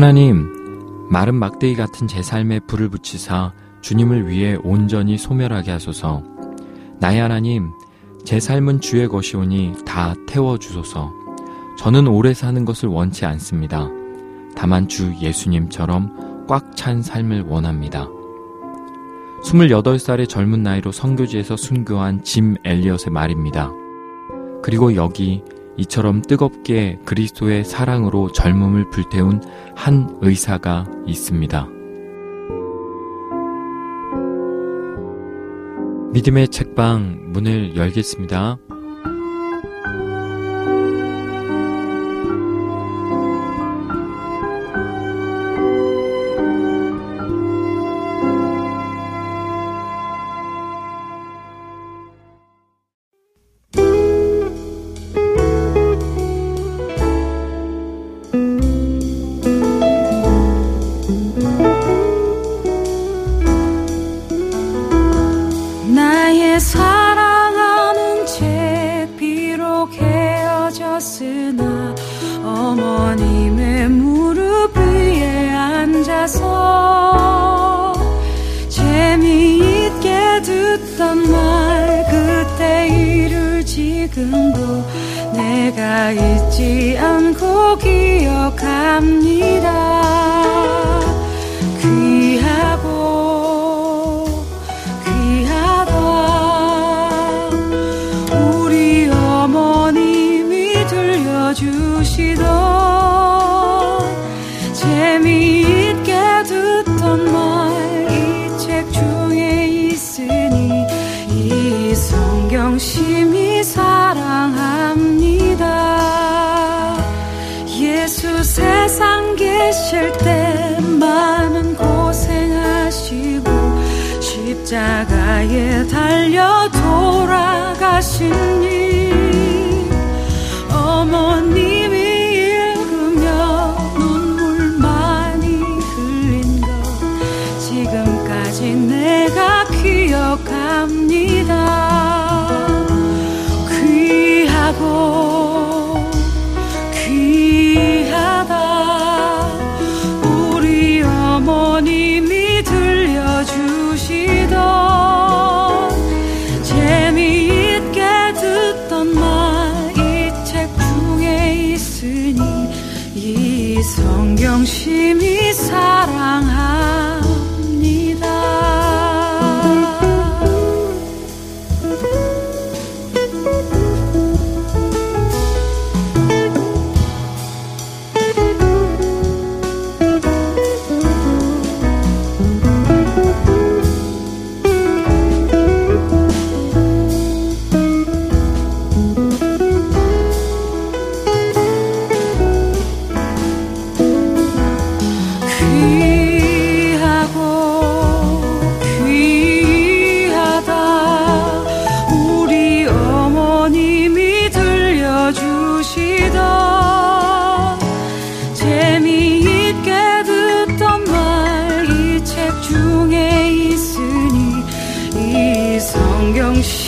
하나님, 마른 막대기 같은 제 삶에 불을 붙이사 주님을 위해 온전히 소멸하게 하소서. 나의 하나님, 제 삶은 주의 것이오니 다 태워주소서. 저는 오래 사는 것을 원치 않습니다. 다만 주 예수님처럼 꽉 찬 삶을 원합니다. 28살의 젊은 나이로 선교지에서 순교한 짐 엘리엇의 말입니다. 그리고 여기 이처럼 뜨겁게 그리스도의 사랑으로 젊음을 불태운 한 의사가 있습니다. 믿음의 책방 문을 열겠습니다. 십자가에 달려 돌아가신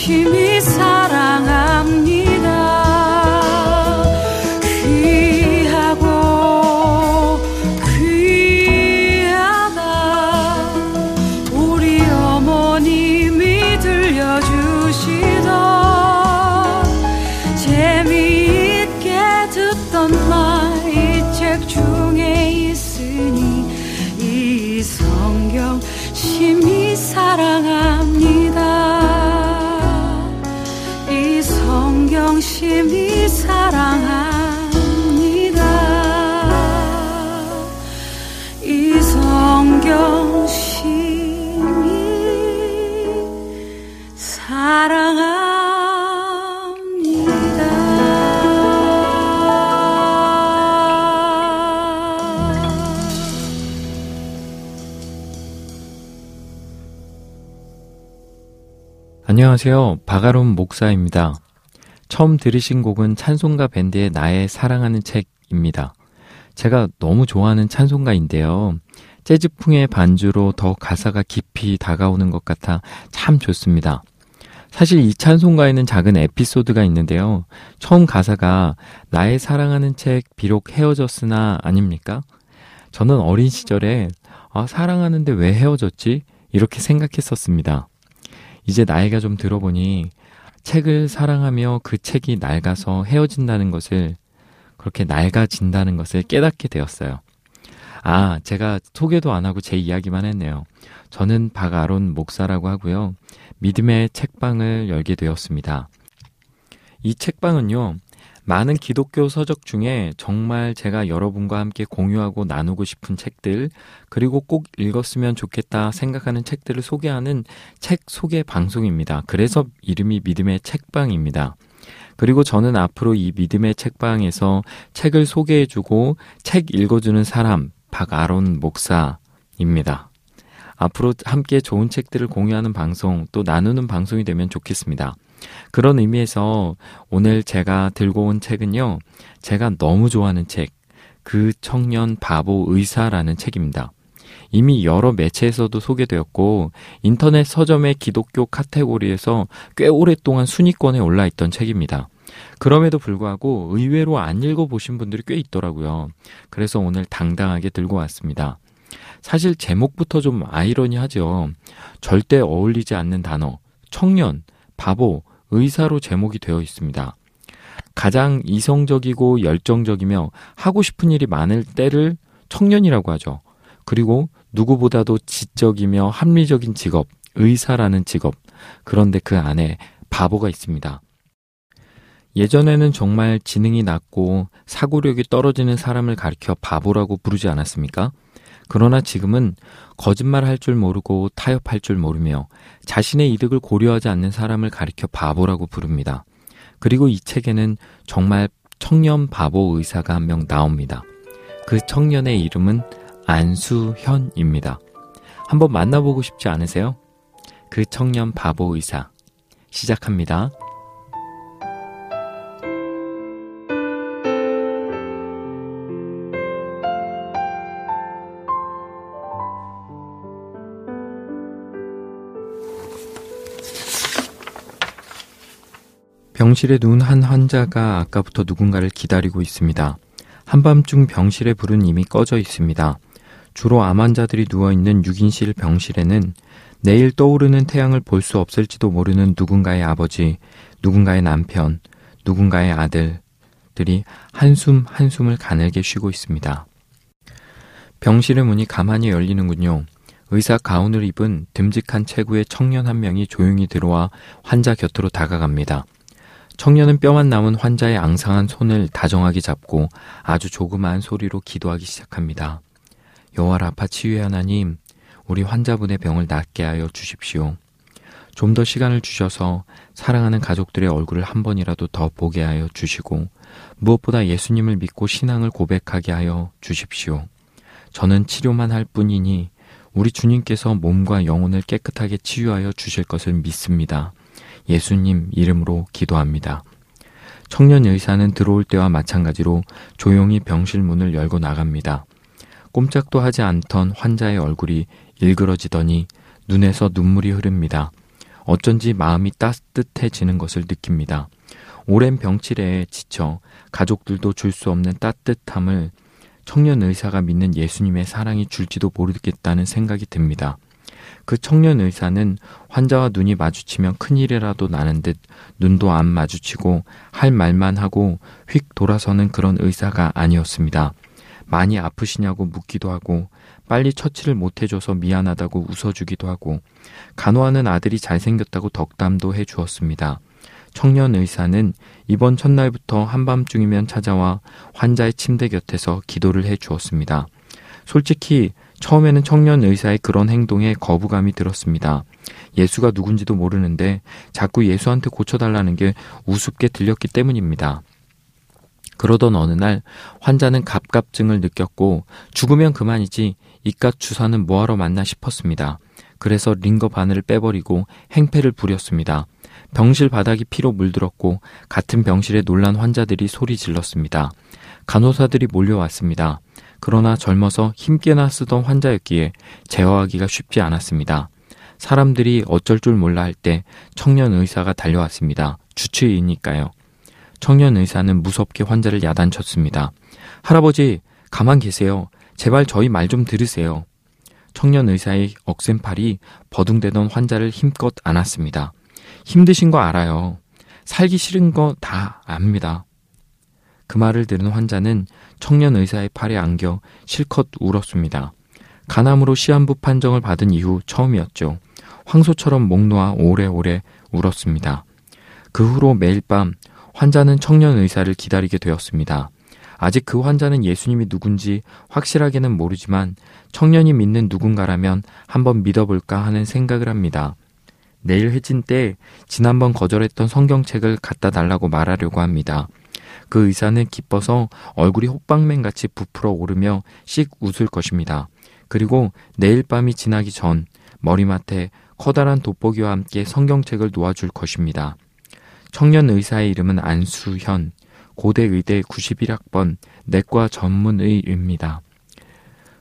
kimi 안녕하세요. 바가론 목사입니다. 처음 들으신 곡은 찬송가 밴드의 나의 사랑하는 책입니다. 제가 너무 좋아하는 찬송가인데요. 재즈풍의 반주로 더 가사가 깊이 다가오는 것 같아 참 좋습니다. 사실 이 찬송가에는 작은 에피소드가 있는데요. 처음 가사가 나의 사랑하는 책 비록 헤어졌으나 아닙니까? 저는 어린 시절에 아, 사랑하는데 왜 헤어졌지? 이렇게 생각했었습니다. 이제 나이가 좀 들어보니 책을 사랑하며 그 책이 낡아서 헤어진다는 것을 그렇게 낡아진다는 것을 깨닫게 되었어요. 아, 제가 소개도 안 하고 제 이야기만 했네요. 저는 박아론 목사라고 하고요. 믿음의 책방을 열게 되었습니다. 이 책방은요, 많은 기독교 서적 중에 정말 제가 여러분과 함께 공유하고 나누고 싶은 책들, 그리고 꼭 읽었으면 좋겠다 생각하는 책들을 소개하는 책 소개 방송입니다. 그래서 이름이 믿음의 책방입니다. 그리고 저는 앞으로 이 믿음의 책방에서 책을 소개해주고 책 읽어주는 사람, 박아론 목사입니다. 앞으로 함께 좋은 책들을 공유하는 방송, 또 나누는 방송이 되면 좋겠습니다. 그런 의미에서 오늘 제가 들고 온 책은요, 제가 너무 좋아하는 책, 그 청년 바보 의사라는 책입니다. 이미 여러 매체에서도 소개되었고, 인터넷 서점의 기독교 카테고리에서 꽤 오랫동안 순위권에 올라있던 책입니다. 그럼에도 불구하고 의외로 안 읽어보신 분들이 꽤 있더라고요. 그래서 오늘 당당하게 들고 왔습니다. 사실 제목부터 좀 아이러니하죠. 절대 어울리지 않는 단어, 청년, 바보, 의사로 제목이 되어 있습니다. 가장 이성적이고 열정적이며 하고 싶은 일이 많을 때를 청년이라고 하죠. 그리고 누구보다도 지적이며 합리적인 직업, 의사라는 직업. 그런데 그 안에 바보가 있습니다. 예전에는 정말 지능이 낮고 사고력이 떨어지는 사람을 가리켜 바보라고 부르지 않았습니까? 그러나 지금은 거짓말 할 줄 모르고 타협할 줄 모르며 자신의 이득을 고려하지 않는 사람을 가리켜 바보라고 부릅니다. 그리고 이 책에는 정말 청년 바보 의사가 한 명 나옵니다. 그 청년의 이름은 안수현입니다. 한번 만나보고 싶지 않으세요? 그 청년 바보 의사. 시작합니다. 병실에 누운 한 환자가 아까부터 누군가를 기다리고 있습니다. 한밤중 병실의 불은 이미 꺼져 있습니다. 주로 암 환자들이 누워있는 6인실 병실에는 내일 떠오르는 태양을 볼 수 없을지도 모르는 누군가의 아버지, 누군가의 남편, 누군가의 아들들이 한숨 한숨을 가늘게 쉬고 있습니다. 병실의 문이 가만히 열리는군요. 의사 가운을 입은 듬직한 체구의 청년 한 명이 조용히 들어와 환자 곁으로 다가갑니다. 청년은 뼈만 남은 환자의 앙상한 손을 다정하게 잡고 아주 조그마한 소리로 기도하기 시작합니다. 여호와 라파 치유의 하나님, 우리 환자분의 병을 낫게 하여 주십시오. 좀 더 시간을 주셔서 사랑하는 가족들의 얼굴을 한 번이라도 더 보게 하여 주시고 무엇보다 예수님을 믿고 신앙을 고백하게 하여 주십시오. 저는 치료만 할 뿐이니 우리 주님께서 몸과 영혼을 깨끗하게 치유하여 주실 것을 믿습니다. 예수님 이름으로 기도합니다. 청년 의사는 들어올 때와 마찬가지로 조용히 병실 문을 열고 나갑니다. 꼼짝도 하지 않던 환자의 얼굴이 일그러지더니 눈에서 눈물이 흐릅니다. 어쩐지 마음이 따뜻해지는 것을 느낍니다. 오랜 병치레에 지쳐 가족들도 줄 수 없는 따뜻함을 청년 의사가 믿는 예수님의 사랑이 줄지도 모르겠다는 생각이 듭니다. 그 청년 의사는 환자와 눈이 마주치면 큰일이라도 나는 듯 눈도 안 마주치고 할 말만 하고 휙 돌아서는 그런 의사가 아니었습니다. 많이 아프시냐고 묻기도 하고 빨리 처치를 못 해줘서 미안하다고 웃어주기도 하고 간호하는 아들이 잘생겼다고 덕담도 해주었습니다. 청년 의사는 이번 첫날부터 한밤중이면 찾아와 환자의 침대 곁에서 기도를 해주었습니다. 솔직히 처음에는 청년 의사의 그런 행동에 거부감이 들었습니다. 예수가 누군지도 모르는데 자꾸 예수한테 고쳐달라는 게 우습게 들렸기 때문입니다. 그러던 어느 날 환자는 갑갑증을 느꼈고 죽으면 그만이지 이깟 주사는 뭐하러 맞나 싶었습니다. 그래서 링거 바늘을 빼버리고 행패를 부렸습니다. 병실 바닥이 피로 물들었고 같은 병실에 놀란 환자들이 소리 질렀습니다. 간호사들이 몰려왔습니다. 그러나 젊어서 힘께나 쓰던 환자였기에 제어하기가 쉽지 않았습니다. 사람들이 어쩔 줄 몰라 할 때 청년 의사가 달려왔습니다. 주치의니까요. 청년 의사는 무섭게 환자를 야단쳤습니다. 할아버지, 가만 계세요. 제발 저희 말 좀 들으세요. 청년 의사의 억센 팔이 버둥대던 환자를 힘껏 안았습니다. 힘드신 거 알아요. 살기 싫은 거 다 압니다. 그 말을 들은 환자는 청년 의사의 팔에 안겨 실컷 울었습니다. 간암으로 시한부 판정을 받은 이후 처음이었죠. 황소처럼 목 놓아 오래오래 울었습니다. 그 후로 매일 밤 환자는 청년 의사를 기다리게 되었습니다. 아직 그 환자는 예수님이 누군지 확실하게는 모르지만 청년이 믿는 누군가라면 한번 믿어볼까 하는 생각을 합니다. 내일 회진 때 지난번 거절했던 성경책을 갖다 달라고 말하려고 합니다. 그 의사는 기뻐서 얼굴이 호빵맨 같이 부풀어 오르며 씩 웃을 것입니다. 그리고 내일 밤이 지나기 전 머리맡에 커다란 돋보기와 함께 성경책을 놓아줄 것입니다. 청년 의사의 이름은 안수현, 고대 의대 91학번 내과 전문의입니다.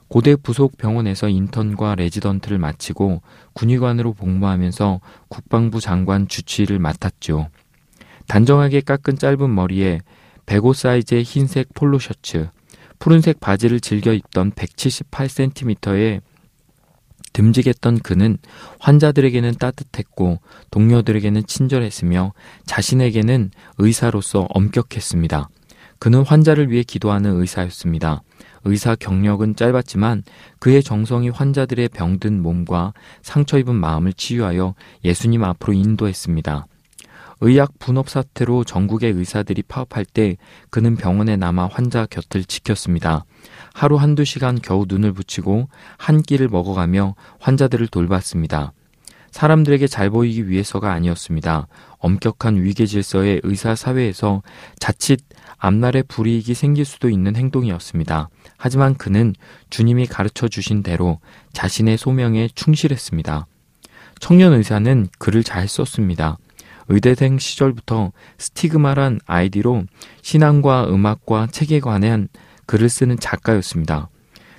고대 부속 병원에서 인턴과 레지던트를 마치고 군의관으로 복무하면서 국방부 장관 주치의를 맡았죠. 단정하게 깎은 짧은 머리에 105 사이즈의 흰색 폴로 셔츠, 푸른색 바지를 즐겨 입던 178cm의 듬직했던 그는 환자들에게는 따뜻했고 동료들에게는 친절했으며 자신에게는 의사로서 엄격했습니다. 그는 환자를 위해 기도하는 의사였습니다. 의사 경력은 짧았지만 그의 정성이 환자들의 병든 몸과 상처 입은 마음을 치유하여 예수님 앞으로 인도했습니다. 의학 분업 사태로 전국의 의사들이 파업할 때 그는 병원에 남아 환자 곁을 지켰습니다. 하루 한두 시간 겨우 눈을 붙이고 한 끼를 먹어가며 환자들을 돌봤습니다. 사람들에게 잘 보이기 위해서가 아니었습니다. 엄격한 위계 질서의 의사 사회에서 자칫 앞날에 불이익이 생길 수도 있는 행동이었습니다. 하지만 그는 주님이 가르쳐 주신 대로 자신의 소명에 충실했습니다. 청년 의사는 글을 잘 썼습니다. 의대생 시절부터 스티그마란 아이디로 신앙과 음악과 책에 관한 글을 쓰는 작가였습니다.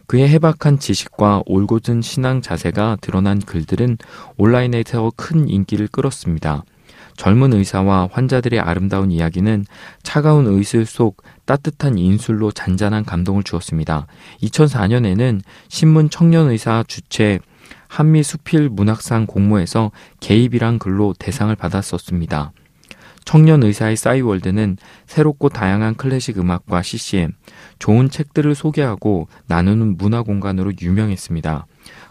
그의 해박한 지식과 올곧은 신앙 자세가 드러난 글들은 온라인에서 큰 인기를 끌었습니다. 젊은 의사와 환자들의 아름다운 이야기는 차가운 의술 속 따뜻한 인술로 잔잔한 감동을 주었습니다. 2004년에는 신문 청년의사 주최 한미 수필 문학상 공모에서 개입이란 글로 대상을 받았었습니다. 청년 의사의 싸이월드는 새롭고 다양한 클래식 음악과 CCM, 좋은 책들을 소개하고 나누는 문화 공간으로 유명했습니다.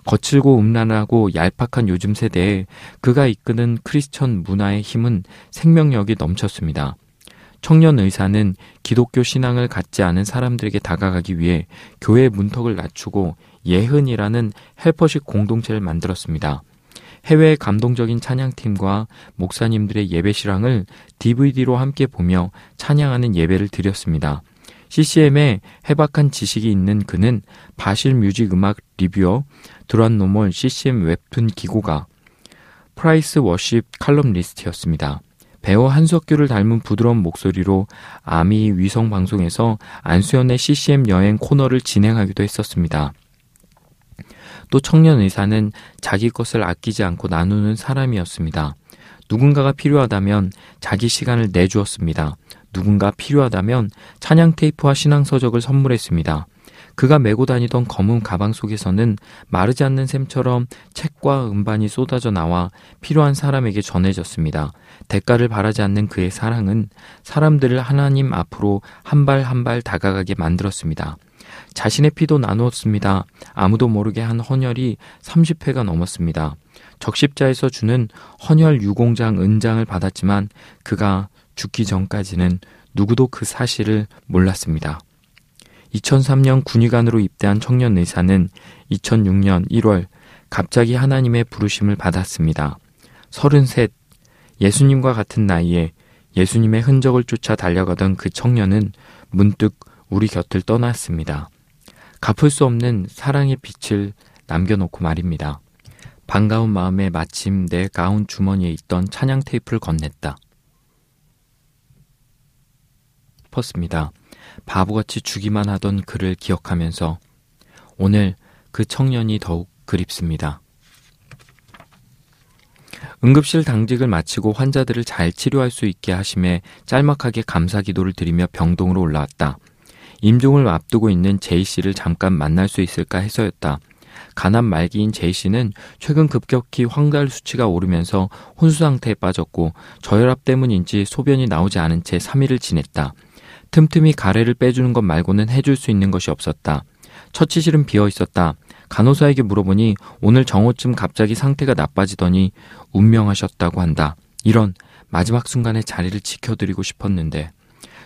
거칠고 음란하고 얄팍한 요즘 세대에 그가 이끄는 크리스천 문화의 힘은 생명력이 넘쳤습니다. 청년 의사는 기독교 신앙을 갖지 않은 사람들에게 다가가기 위해 교회 문턱을 낮추고 예흔이라는 헬퍼식 공동체를 만들었습니다. 해외 감동적인 찬양팀과 목사님들의 예배 실황을 DVD로 함께 보며 찬양하는 예배를 드렸습니다. CCM에 해박한 지식이 있는 그는 바실 뮤직 음악 reviewer, 드란 노멀 CCM 웹툰 기고가, Praise Worship 칼럼니스트였습니다. 배우 한석규를 닮은 부드러운 목소리로 아미 위성 방송에서 안수현의 CCM 여행 코너를 진행하기도 했었습니다. 또 청년 의사는 자기 것을 아끼지 않고 나누는 사람이었습니다. 누군가가 필요하다면 자기 시간을 내주었습니다. 누군가 필요하다면 찬양 테이프와 신앙 서적을 선물했습니다. 그가 메고 다니던 검은 가방 속에서는 마르지 않는 샘처럼 책과 음반이 쏟아져 나와 필요한 사람에게 전해졌습니다. 대가를 바라지 않는 그의 사랑은 사람들을 하나님 앞으로 한 발 한 발 다가가게 만들었습니다. 자신의 피도 나누었습니다. 아무도 모르게 한 헌혈이 30회가 넘었습니다. 적십자에서 주는 헌혈 유공장 은장을 받았지만 그가 죽기 전까지는 누구도 그 사실을 몰랐습니다. 2003년 군의관으로 입대한 청년 의사는 2006년 1월 갑자기 하나님의 부르심을 받았습니다. 33, 예수님과 같은 나이에 예수님의 흔적을 쫓아 달려가던 그 청년은 문득 우리 곁을 떠났습니다. 갚을 수 없는 사랑의 빛을 남겨놓고 말입니다. 반가운 마음에 마침 내 가운 주머니에 있던 찬양 테이프를 건넸다. 싶었습니다. 바보같이 주기만 하던 그를 기억하면서 오늘 그 청년이 더욱 그립습니다. 응급실 당직을 마치고 환자들을 잘 치료할 수 있게 하심에 짤막하게 감사 기도를 드리며 병동으로 올라왔다. 임종을 앞두고 있는 제이 씨를 잠깐 만날 수 있을까 해서였다. 가난 말기인 제이 씨는 최근 급격히 황달 수치가 오르면서 혼수 상태에 빠졌고 저혈압 때문인지 소변이 나오지 않은 채 3일을 지냈다. 틈틈이 가래를 빼주는 것 말고는 해줄 수 있는 것이 없었다. 처치실은 비어 있었다. 간호사에게 물어보니 오늘 정오쯤 갑자기 상태가 나빠지더니 운명하셨다고 한다. 이런 마지막 순간에 자리를 지켜드리고 싶었는데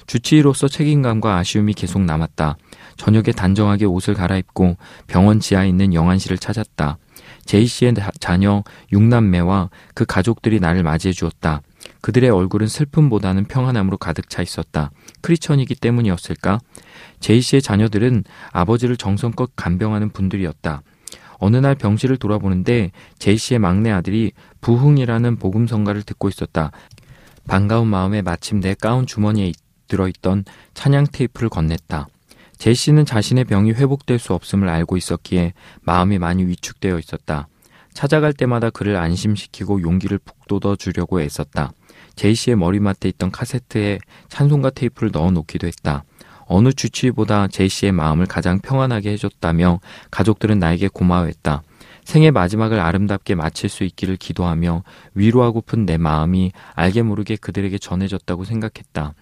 주치의로서 책임감과 아쉬움이 계속 남았다. 저녁에 단정하게 옷을 갈아입고 병원 지하에 있는 영안실을 찾았다. 제이 씨의 자녀 6남매와 그 가족들이 나를 맞이해 주었다. 그들의 얼굴은 슬픔보다는 평안함으로 가득 차 있었다. 크리천이기 때문이었을까? 제이 씨의 자녀들은 아버지를 정성껏 간병하는 분들이었다. 어느 날 병실을 돌아보는데 제이 씨의 막내 아들이 부흥이라는 복음성가를 듣고 있었다. 반가운 마음에 마침 내 가운 주머니에 들어있던 찬양 테이프를 건넸다. 제이 씨는 자신의 병이 회복될 수 없음을 알고 있었기에 마음이 많이 위축되어 있었다. 찾아갈 때마다 그를 안심시키고 용기를 북돋워 주려고 애썼다. 제이 씨의 머리맡에 있던 카세트에 찬송가 테이프를 넣어 놓기도 했다. 어느 주치의보다 제이 씨의 마음을 가장 평안하게 해줬다며 가족들은 나에게 고마워했다. 생의 마지막을 아름답게 마칠 수 있기를 기도하며 위로하고픈 내 마음이 알게 모르게 그들에게 전해졌다고 생각했다.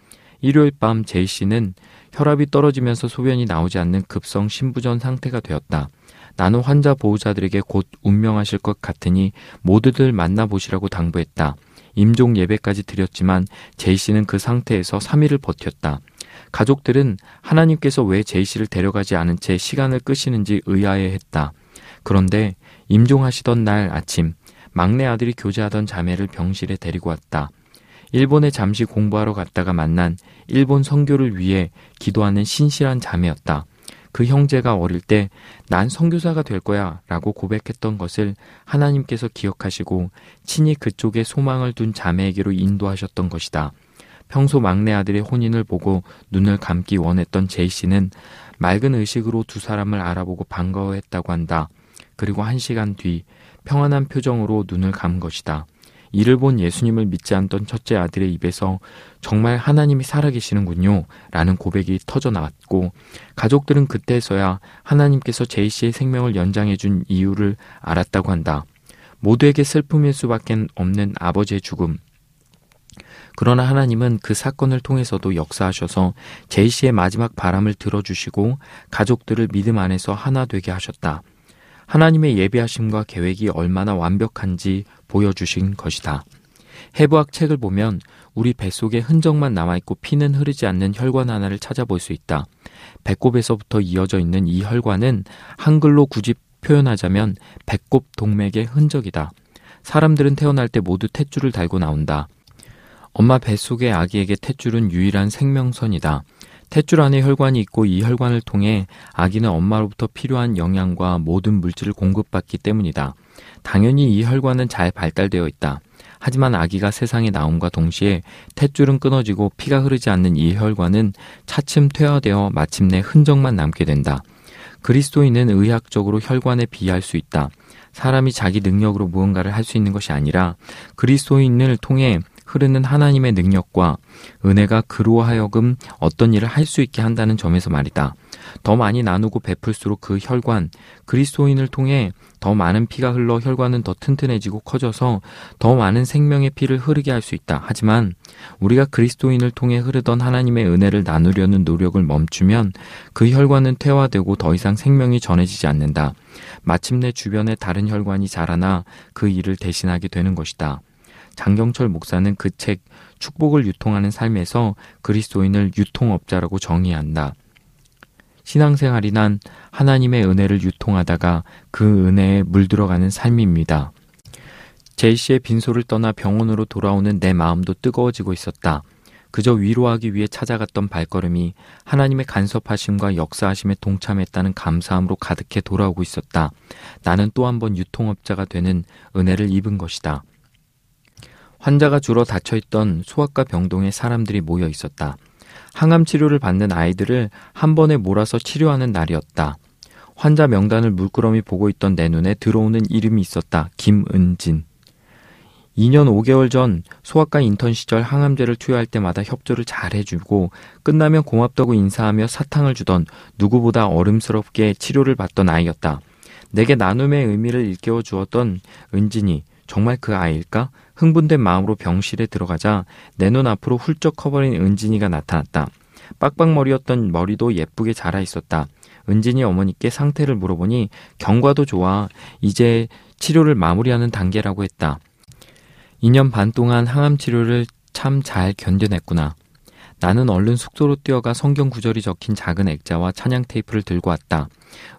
일요일 밤 제이 씨는 혈압이 떨어지면서 소변이 나오지 않는 급성 신부전 상태가 되었다. 나는 환자 보호자들에게 곧 운명하실 것 같으니 모두들 만나보시라고 당부했다. 임종 예배까지 드렸지만 제이 씨는 그 상태에서 3일을 버텼다. 가족들은 하나님께서 왜 제이 씨를 데려가지 않은 채 시간을 끄시는지 의아해 했다. 그런데 임종하시던 날 아침 막내 아들이 교제하던 자매를 병실에 데리고 왔다. 일본에 잠시 공부하러 갔다가 만난 일본 선교를 위해 기도하는 신실한 자매였다. 그 형제가 어릴 때 난 선교사가 될 거야 라고 고백했던 것을 하나님께서 기억하시고 친히 그쪽에 소망을 둔 자매에게로 인도하셨던 것이다. 평소 막내 아들의 혼인을 보고 눈을 감기 원했던 제이 씨는 맑은 의식으로 두 사람을 알아보고 반가워했다고 한다. 그리고 한 시간 뒤 평안한 표정으로 눈을 감 것이다. 이를 본 예수님을 믿지 않던 첫째 아들의 입에서 정말 하나님이 살아계시는군요. 라는 고백이 터져 나왔고, 가족들은 그때서야 하나님께서 제이 씨의 생명을 연장해준 이유를 알았다고 한다. 모두에게 슬픔일 수밖에 없는 아버지의 죽음. 그러나 하나님은 그 사건을 통해서도 역사하셔서 제이 씨의 마지막 바람을 들어주시고 가족들을 믿음 안에서 하나 되게 하셨다. 하나님의 예비하심과 계획이 얼마나 완벽한지 보여주신 것이다. 해부학 책을 보면 우리 뱃속에 흔적만 남아있고 피는 흐르지 않는 혈관 하나를 찾아볼 수 있다. 배꼽에서부터 이어져 있는 이 혈관은 한글로 굳이 표현하자면 배꼽 동맥의 흔적이다. 사람들은 태어날 때 모두 탯줄을 달고 나온다. 엄마 뱃속의 아기에게 탯줄은 유일한 생명선이다. 탯줄 안에 혈관이 있고 이 혈관을 통해 아기는 엄마로부터 필요한 영양과 모든 물질을 공급받기 때문이다. 당연히 이 혈관은 잘 발달되어 있다. 하지만 아기가 세상에 나옴과 동시에 탯줄은 끊어지고 피가 흐르지 않는 이 혈관은 차츰 퇴화되어 마침내 흔적만 남게 된다. 그리스도인은 의학적으로 혈관에 비할 수 있다. 사람이 자기 능력으로 무언가를 할 수 있는 것이 아니라 그리스도인을 통해 흐르는 하나님의 능력과 은혜가 그로 하여금 어떤 일을 할 수 있게 한다는 점에서 말이다. 더 많이 나누고 베풀수록 그 혈관, 그리스도인을 통해 더 많은 피가 흘러 혈관은 더 튼튼해지고 커져서 더 많은 생명의 피를 흐르게 할 수 있다. 하지만 우리가 그리스도인을 통해 흐르던 하나님의 은혜를 나누려는 노력을 멈추면 그 혈관은 퇴화되고 더 이상 생명이 전해지지 않는다. 마침내 주변에 다른 혈관이 자라나 그 일을 대신하게 되는 것이다. 장경철 목사는 그 책 축복을 유통하는 삶에서 그리스도인을 유통업자라고 정의한다. 신앙생활이 난 하나님의 은혜를 유통하다가 그 은혜에 물들어가는 삶입니다. 제이 씨의 빈소를 떠나 병원으로 돌아오는 내 마음도 뜨거워지고 있었다. 그저 위로하기 위해 찾아갔던 발걸음이 하나님의 간섭하심과 역사하심에 동참했다는 감사함으로 가득해 돌아오고 있었다. 나는 또 한 번 유통업자가 되는 은혜를 입은 것이다. 환자가 주로 닫혀있던 소아과 병동에 사람들이 모여 있었다. 항암 치료를 받는 아이들을 한 번에 몰아서 치료하는 날이었다. 환자 명단을 물끄러미 보고 있던 내 눈에 들어오는 이름이 있었다. 김은진. 2년 5개월 전 소아과 인턴 시절 항암제를 투여할 때마다 협조를 잘 해주고 끝나면 고맙다고 인사하며 사탕을 주던 누구보다 어름스럽게 치료를 받던 아이였다. 내게 나눔의 의미를 일깨워 주었던 은진이 정말 그 아이일까? 흥분된 마음으로 병실에 들어가자 내 눈 앞으로 훌쩍 커버린 은진이가 나타났다. 빡빡머리였던 머리도 예쁘게 자라 있었다. 은진이 어머니께 상태를 물어보니 경과도 좋아. 이제 치료를 마무리하는 단계라고 했다. 2년 반 동안 항암 치료를 참 잘 견뎌냈구나. 나는 얼른 숙소로 뛰어가 성경 구절이 적힌 작은 액자와 찬양 테이프를 들고 왔다.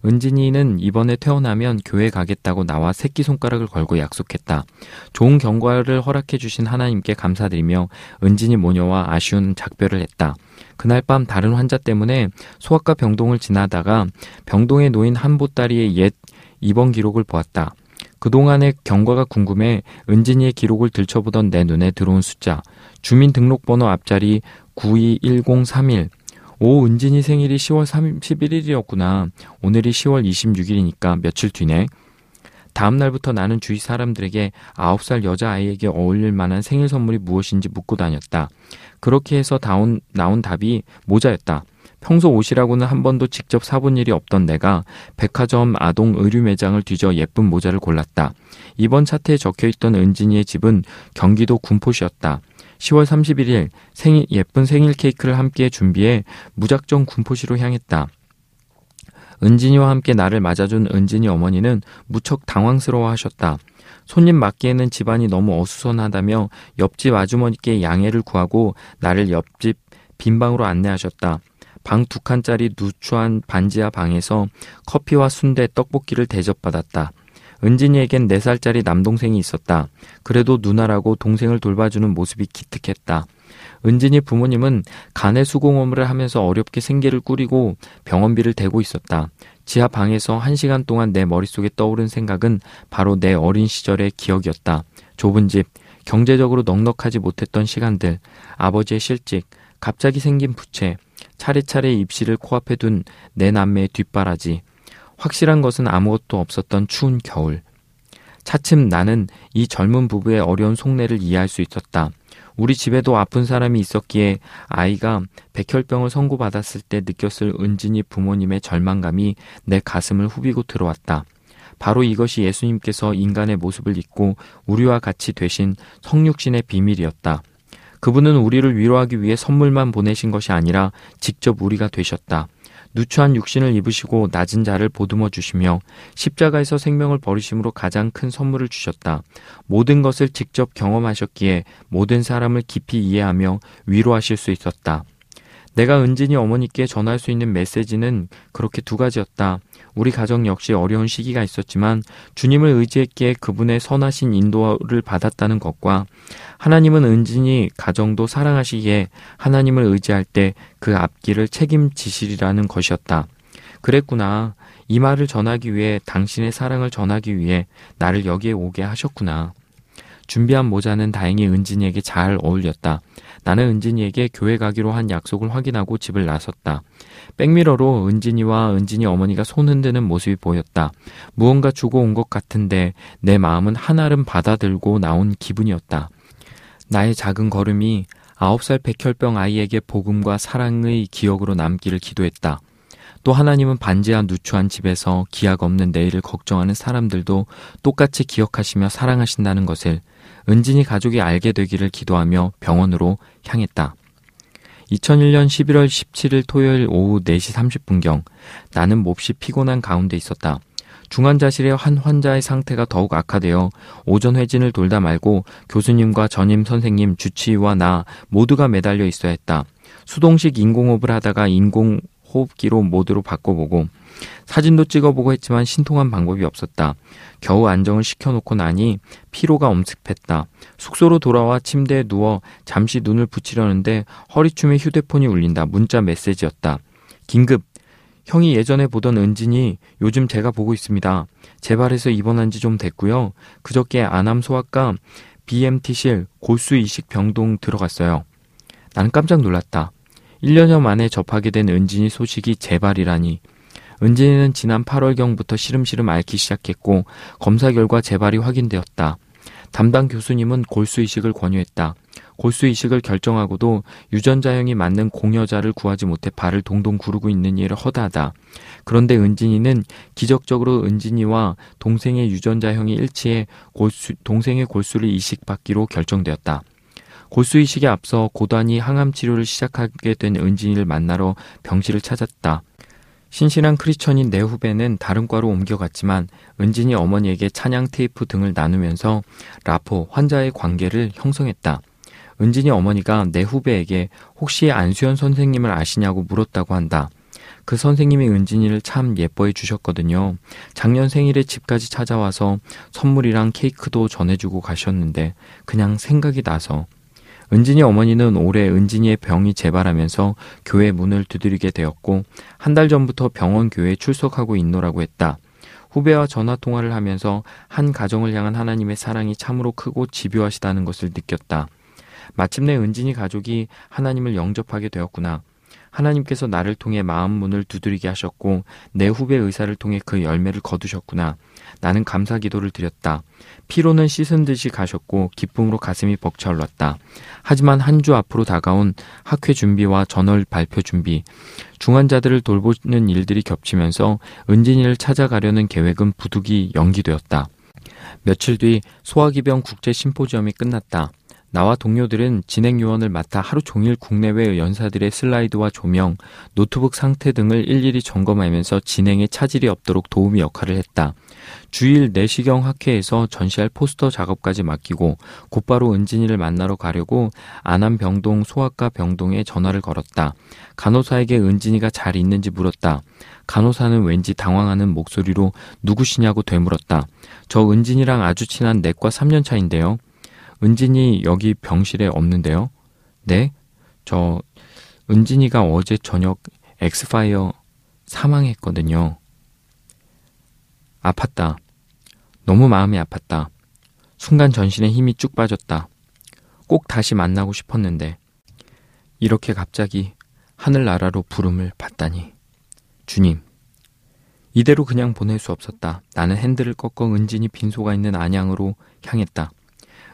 은진이는 이번에 퇴원하면 교회 가겠다고 나와 새끼손가락을 걸고 약속했다. 좋은 경과를 허락해 주신 하나님께 감사드리며 은진이 모녀와 아쉬운 작별을 했다. 그날 밤 다른 환자 때문에 소아과 병동을 지나다가 병동에 놓인 한 보따리의 옛 입원 기록을 보았다. 그동안의 경과가 궁금해 은진이의 기록을 들춰보던 내 눈에 들어온 숫자. 주민등록번호 앞자리 921031. 오, 은진이 생일이 10월 31일이었구나. 오늘이 10월 26일이니까 며칠 뒤네. 다음 날부터 나는 주위 사람들에게 9살 여자아이에게 어울릴 만한 생일 선물이 무엇인지 묻고 다녔다. 그렇게 해서 나온, 나온 답이 모자였다. 평소 옷이라고는 한 번도 직접 사본 일이 없던 내가 백화점 아동 의류 매장을 뒤져 예쁜 모자를 골랐다. 이번 차트에 적혀 있던 은진이의 집은 경기도 군포시였다. 10월 31일 생일, 예쁜 생일 케이크를 함께 준비해 무작정 군포시로 향했다. 은진이와 함께 나를 맞아준 은진이 어머니는 무척 당황스러워 하셨다. 손님 맞기에는 집안이 너무 어수선하다며 옆집 아주머니께 양해를 구하고 나를 옆집 빈방으로 안내하셨다. 방 두 칸짜리 누추한 반지하 방에서 커피와 순대, 떡볶이를 대접받았다. 은진이에겐 4살짜리 남동생이 있었다. 그래도 누나라고 동생을 돌봐주는 모습이 기특했다. 은진이 부모님은 간의 수공업을 하면서 어렵게 생계를 꾸리고 병원비를 대고 있었다. 지하 방에서 한 시간 동안 내 머릿속에 떠오른 생각은 바로 내 어린 시절의 기억이었다. 좁은 집, 경제적으로 넉넉하지 못했던 시간들, 아버지의 실직, 갑자기 생긴 부채, 차례차례 입시를 코앞에 둔 내 남매의 뒷바라지, 확실한 것은 아무것도 없었던 추운 겨울. 차츰 나는 이 젊은 부부의 어려운 속내를 이해할 수 있었다. 우리 집에도 아픈 사람이 있었기에 아이가 백혈병을 선고받았을 때 느꼈을 은진이 부모님의 절망감이 내 가슴을 후비고 들어왔다. 바로 이것이 예수님께서 인간의 모습을 입고 우리와 같이 되신 성육신의 비밀이었다. 그분은 우리를 위로하기 위해 선물만 보내신 것이 아니라 직접 우리가 되셨다. 누추한 육신을 입으시고 낮은 자를 보듬어 주시며 십자가에서 생명을 버리심으로 가장 큰 선물을 주셨다. 모든 것을 직접 경험하셨기에 모든 사람을 깊이 이해하며 위로하실 수 있었다. 내가 은진이 어머니께 전할 수 있는 메시지는 그렇게 두 가지였다. 우리 가정 역시 어려운 시기가 있었지만 주님을 의지했기에 그분의 선하신 인도를 받았다는 것과 하나님은 은진이 가정도 사랑하시기에 하나님을 의지할 때 그 앞길을 책임지시리라는 것이었다. 그랬구나. 이 말을 전하기 위해 당신의 사랑을 전하기 위해 나를 여기에 오게 하셨구나. 준비한 모자는 다행히 은진이에게 잘 어울렸다. 나는 은진이에게 교회 가기로 한 약속을 확인하고 집을 나섰다. 백미러로 은진이와 은진이 어머니가 손 흔드는 모습이 보였다. 무언가 주고 온 것 같은데 내 마음은 한아름 받아들고 나온 기분이었다. 나의 작은 걸음이 아홉 살 백혈병 아이에게 복음과 사랑의 기억으로 남기를 기도했다. 또 하나님은 반지하 누추한 집에서 기약 없는 내일을 걱정하는 사람들도 똑같이 기억하시며 사랑하신다는 것을 은진이 가족이 알게 되기를 기도하며 병원으로 향했다. 2001년 11월 17일 토요일 오후 4시 30분경 나는 몹시 피곤한 가운데 있었다. 중환자실의 한 환자의 상태가 더욱 악화되어 오전 회진을 돌다 말고 교수님과 전임 선생님, 주치의와 나 모두가 매달려 있어야 했다. 수동식 인공호흡을 하다가 인공호흡기로 모드로 바꿔보고 사진도 찍어보고 했지만 신통한 방법이 없었다. 겨우 안정을 시켜놓고 나니 피로가 엄습했다. 숙소로 돌아와 침대에 누워 잠시 눈을 붙이려는데 허리춤에 휴대폰이 울린다. 문자 메시지였다. 긴급. 형이 예전에 보던 은진이 요즘 제가 보고 있습니다. 재발해서 입원한 지 좀 됐고요. 그저께 안암 소아과 BMT실 골수 이식 병동 들어갔어요. 나는 깜짝 놀랐다. 1년여 만에 접하게 된 은진이 소식이 재발이라니. 은진이는 지난 8월경부터 시름시름 앓기 시작했고 검사 결과 재발이 확인되었다. 담당 교수님은 골수 이식을 권유했다. 골수 이식을 결정하고도 유전자형이 맞는 공여자를 구하지 못해 발을 동동 구르고 있는 일을 허다하다. 그런데 은진이는 기적적으로 은진이와 동생의 유전자형이 일치해 골수, 동생의 골수를 이식받기로 결정되었다. 골수 이식에 앞서 고단히 항암 치료를 시작하게 된 은진이를 만나러 병실을 찾았다. 신실한 크리스천인 내 후배는 다른 과로 옮겨갔지만 은진이 어머니에게 찬양 테이프 등을 나누면서 라포 환자의 관계를 형성했다. 은진이 어머니가 내 후배에게 혹시 안수현 선생님을 아시냐고 물었다고 한다. 그 선생님이 은진이를 참 예뻐해 주셨거든요. 작년 생일에 집까지 찾아와서 선물이랑 케이크도 전해주고 가셨는데 그냥 생각이 나서 은진이 어머니는 올해 은진이의 병이 재발하면서 교회 문을 두드리게 되었고 한 달 전부터 병원 교회에 출석하고 있노라고 했다. 후배와 전화 통화를 하면서 한 가정을 향한 하나님의 사랑이 참으로 크고 집요하시다는 것을 느꼈다. 마침내 은진이 가족이 하나님을 영접하게 되었구나. 하나님께서 나를 통해 마음 문을 두드리게 하셨고 내 후배 의사를 통해 그 열매를 거두셨구나. 나는 감사 기도를 드렸다. 피로는 씻은 듯이 가셨고 기쁨으로 가슴이 벅차올랐다. 하지만 한 주 앞으로 다가온 학회 준비와 전월 발표 준비, 중환자들을 돌보는 일들이 겹치면서 은진이를 찾아가려는 계획은 부득이 연기되었다. 며칠 뒤 소화기병 국제 심포지엄이 끝났다. 나와 동료들은 진행 요원을 맡아 하루 종일 국내외 연사들의 슬라이드와 조명, 노트북 상태 등을 일일이 점검하면서 진행에 차질이 없도록 도우미 역할을 했다. 주일 내시경 학회에서 전시할 포스터 작업까지 맡기고 곧바로 은진이를 만나러 가려고 안암병동 소아과 병동에 전화를 걸었다. 간호사에게 은진이가 잘 있는지 물었다. 간호사는 왠지 당황하는 목소리로 누구시냐고 되물었다. 저 은진이랑 아주 친한 내과 3년 차인데요. 은진이 여기 병실에 없는데요. 네? 저 은진이가 어제 저녁 엑스파이어 사망했거든요. 아팠다. 너무 마음이 아팠다. 순간 전신에 힘이 쭉 빠졌다. 꼭 다시 만나고 싶었는데 이렇게 갑자기 하늘나라로 부름을 받다니. 주님. 이대로 그냥 보낼 수 없었다. 나는 핸들을 꺾어 은진이 빈소가 있는 안양으로 향했다.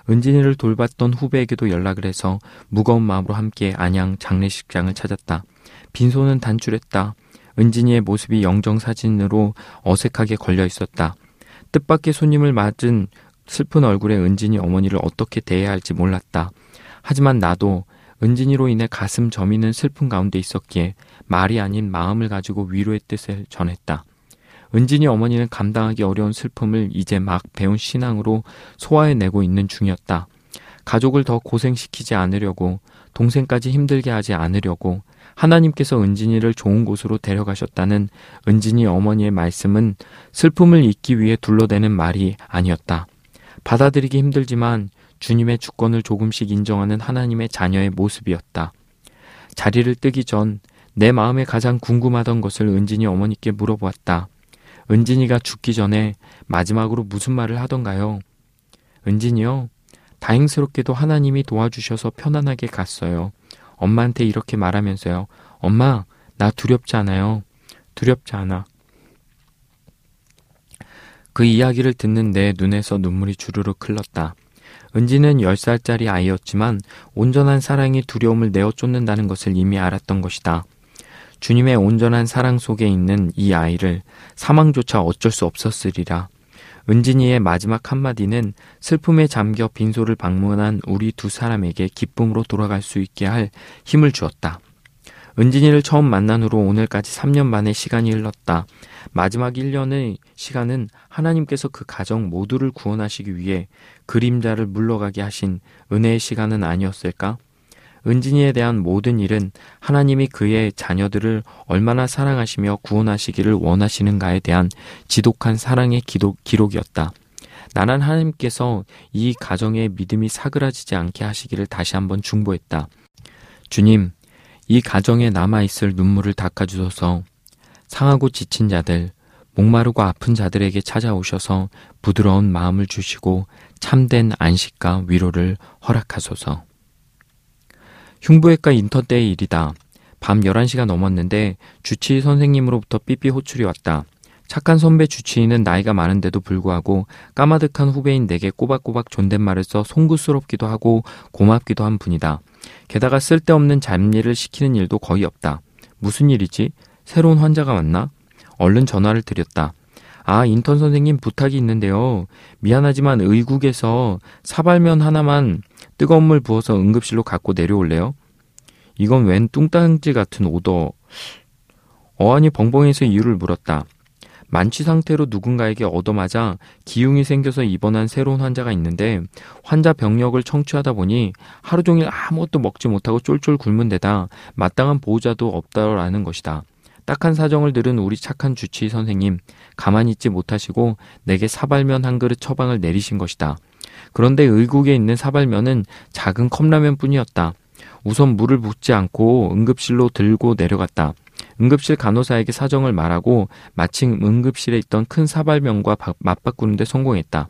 은진이를 돌봤던 후배에게도 연락을 해서 무거운 마음으로 함께 안양 장례식장을 찾았다. 빈소는 단출했다. 은진이의 모습이 영정 사진으로 어색하게 걸려 있었다. 뜻밖의 손님을 맞은 슬픈 얼굴에 은진이 어머니를 어떻게 대해야 할지 몰랐다. 하지만 나도 은진이로 인해 가슴 저미는 슬픔 가운데 있었기에 말이 아닌 마음을 가지고 위로의 뜻을 전했다. 은진이 어머니는 감당하기 어려운 슬픔을 이제 막 배운 신앙으로 소화해내고 있는 중이었다. 가족을 더 고생시키지 않으려고 동생까지 힘들게 하지 않으려고 하나님께서 은진이를 좋은 곳으로 데려가셨다는 은진이 어머니의 말씀은 슬픔을 잊기 위해 둘러대는 말이 아니었다. 받아들이기 힘들지만 주님의 주권을 조금씩 인정하는 하나님의 자녀의 모습이었다. 자리를 뜨기 전 내 마음에 가장 궁금하던 것을 은진이 어머니께 물어보았다. 은진이가 죽기 전에 마지막으로 무슨 말을 하던가요? 은진이요? 다행스럽게도 하나님이 도와주셔서 편안하게 갔어요. 엄마한테 이렇게 말하면서요. 엄마, 나 두렵지 않아요. 두렵지 않아. 그 이야기를 듣는 내 눈에서 눈물이 주르륵 흘렀다. 은지는 10살짜리 아이였지만 온전한 사랑이 두려움을 내어 쫓는다는 것을 이미 알았던 것이다. 주님의 온전한 사랑 속에 있는 이 아이를 사망조차 어쩔 수 없었으리라. 은진이의 마지막 한마디는 슬픔에 잠겨 빈소를 방문한 우리 두 사람에게 기쁨으로 돌아갈 수 있게 할 힘을 주었다. 은진이를 처음 만난 후로 오늘까지 3년 만에 시간이 흘렀다. 마지막 1년의 시간은 하나님께서 그 가정 모두를 구원하시기 위해 그림자를 물러가게 하신 은혜의 시간은 아니었을까? 은진이에 대한 모든 일은 하나님이 그의 자녀들을 얼마나 사랑하시며 구원하시기를 원하시는가에 대한 지독한 사랑의 기록, 기록이었다. 나는 하나님께서 이 가정의 믿음이 사그라지지 않게 하시기를 다시 한번 중보했다. 주님, 이 가정에 남아있을 눈물을 닦아주소서 상하고 지친 자들, 목마르고 아픈 자들에게 찾아오셔서 부드러운 마음을 주시고 참된 안식과 위로를 허락하소서. 흉부외과 인턴 때의 일이다. 밤 11시가 넘었는데 주치 선생님으로부터 삐삐 호출이 왔다. 착한 선배 주치의는 나이가 많은데도 불구하고 까마득한 후배인 내게 꼬박꼬박 존댓말을 써 송구스럽기도 하고 고맙기도 한 분이다. 게다가 쓸데없는 잡일을 시키는 일도 거의 없다. 무슨 일이지? 새로운 환자가 왔나? 얼른 전화를 드렸다. 아, 인턴 선생님 부탁이 있는데요. 미안하지만 의국에서 사발면 하나만 뜨거운 물 부어서 응급실로 갖고 내려올래요? 이건 웬 뚱딴지 같은 오더. 어안이 벙벙해서 이유를 물었다. 만취 상태로 누군가에게 얻어맞아 기흉이 생겨서 입원한 새로운 환자가 있는데 환자 병력을 청취하다 보니 하루 종일 아무것도 먹지 못하고 쫄쫄 굶은 데다 마땅한 보호자도 없다라는 것이다. 딱한 사정을 들은 우리 착한 주치의 선생님 가만히 있지 못하시고 내게 사발면 한 그릇 처방을 내리신 것이다. 그런데 의국에 있는 사발면은 작은 컵라면 뿐이었다. 우선 물을 붓지 않고 응급실로 들고 내려갔다. 응급실 간호사에게 사정을 말하고 마침 응급실에 있던 큰 사발면과 맞바꾸는데 성공했다.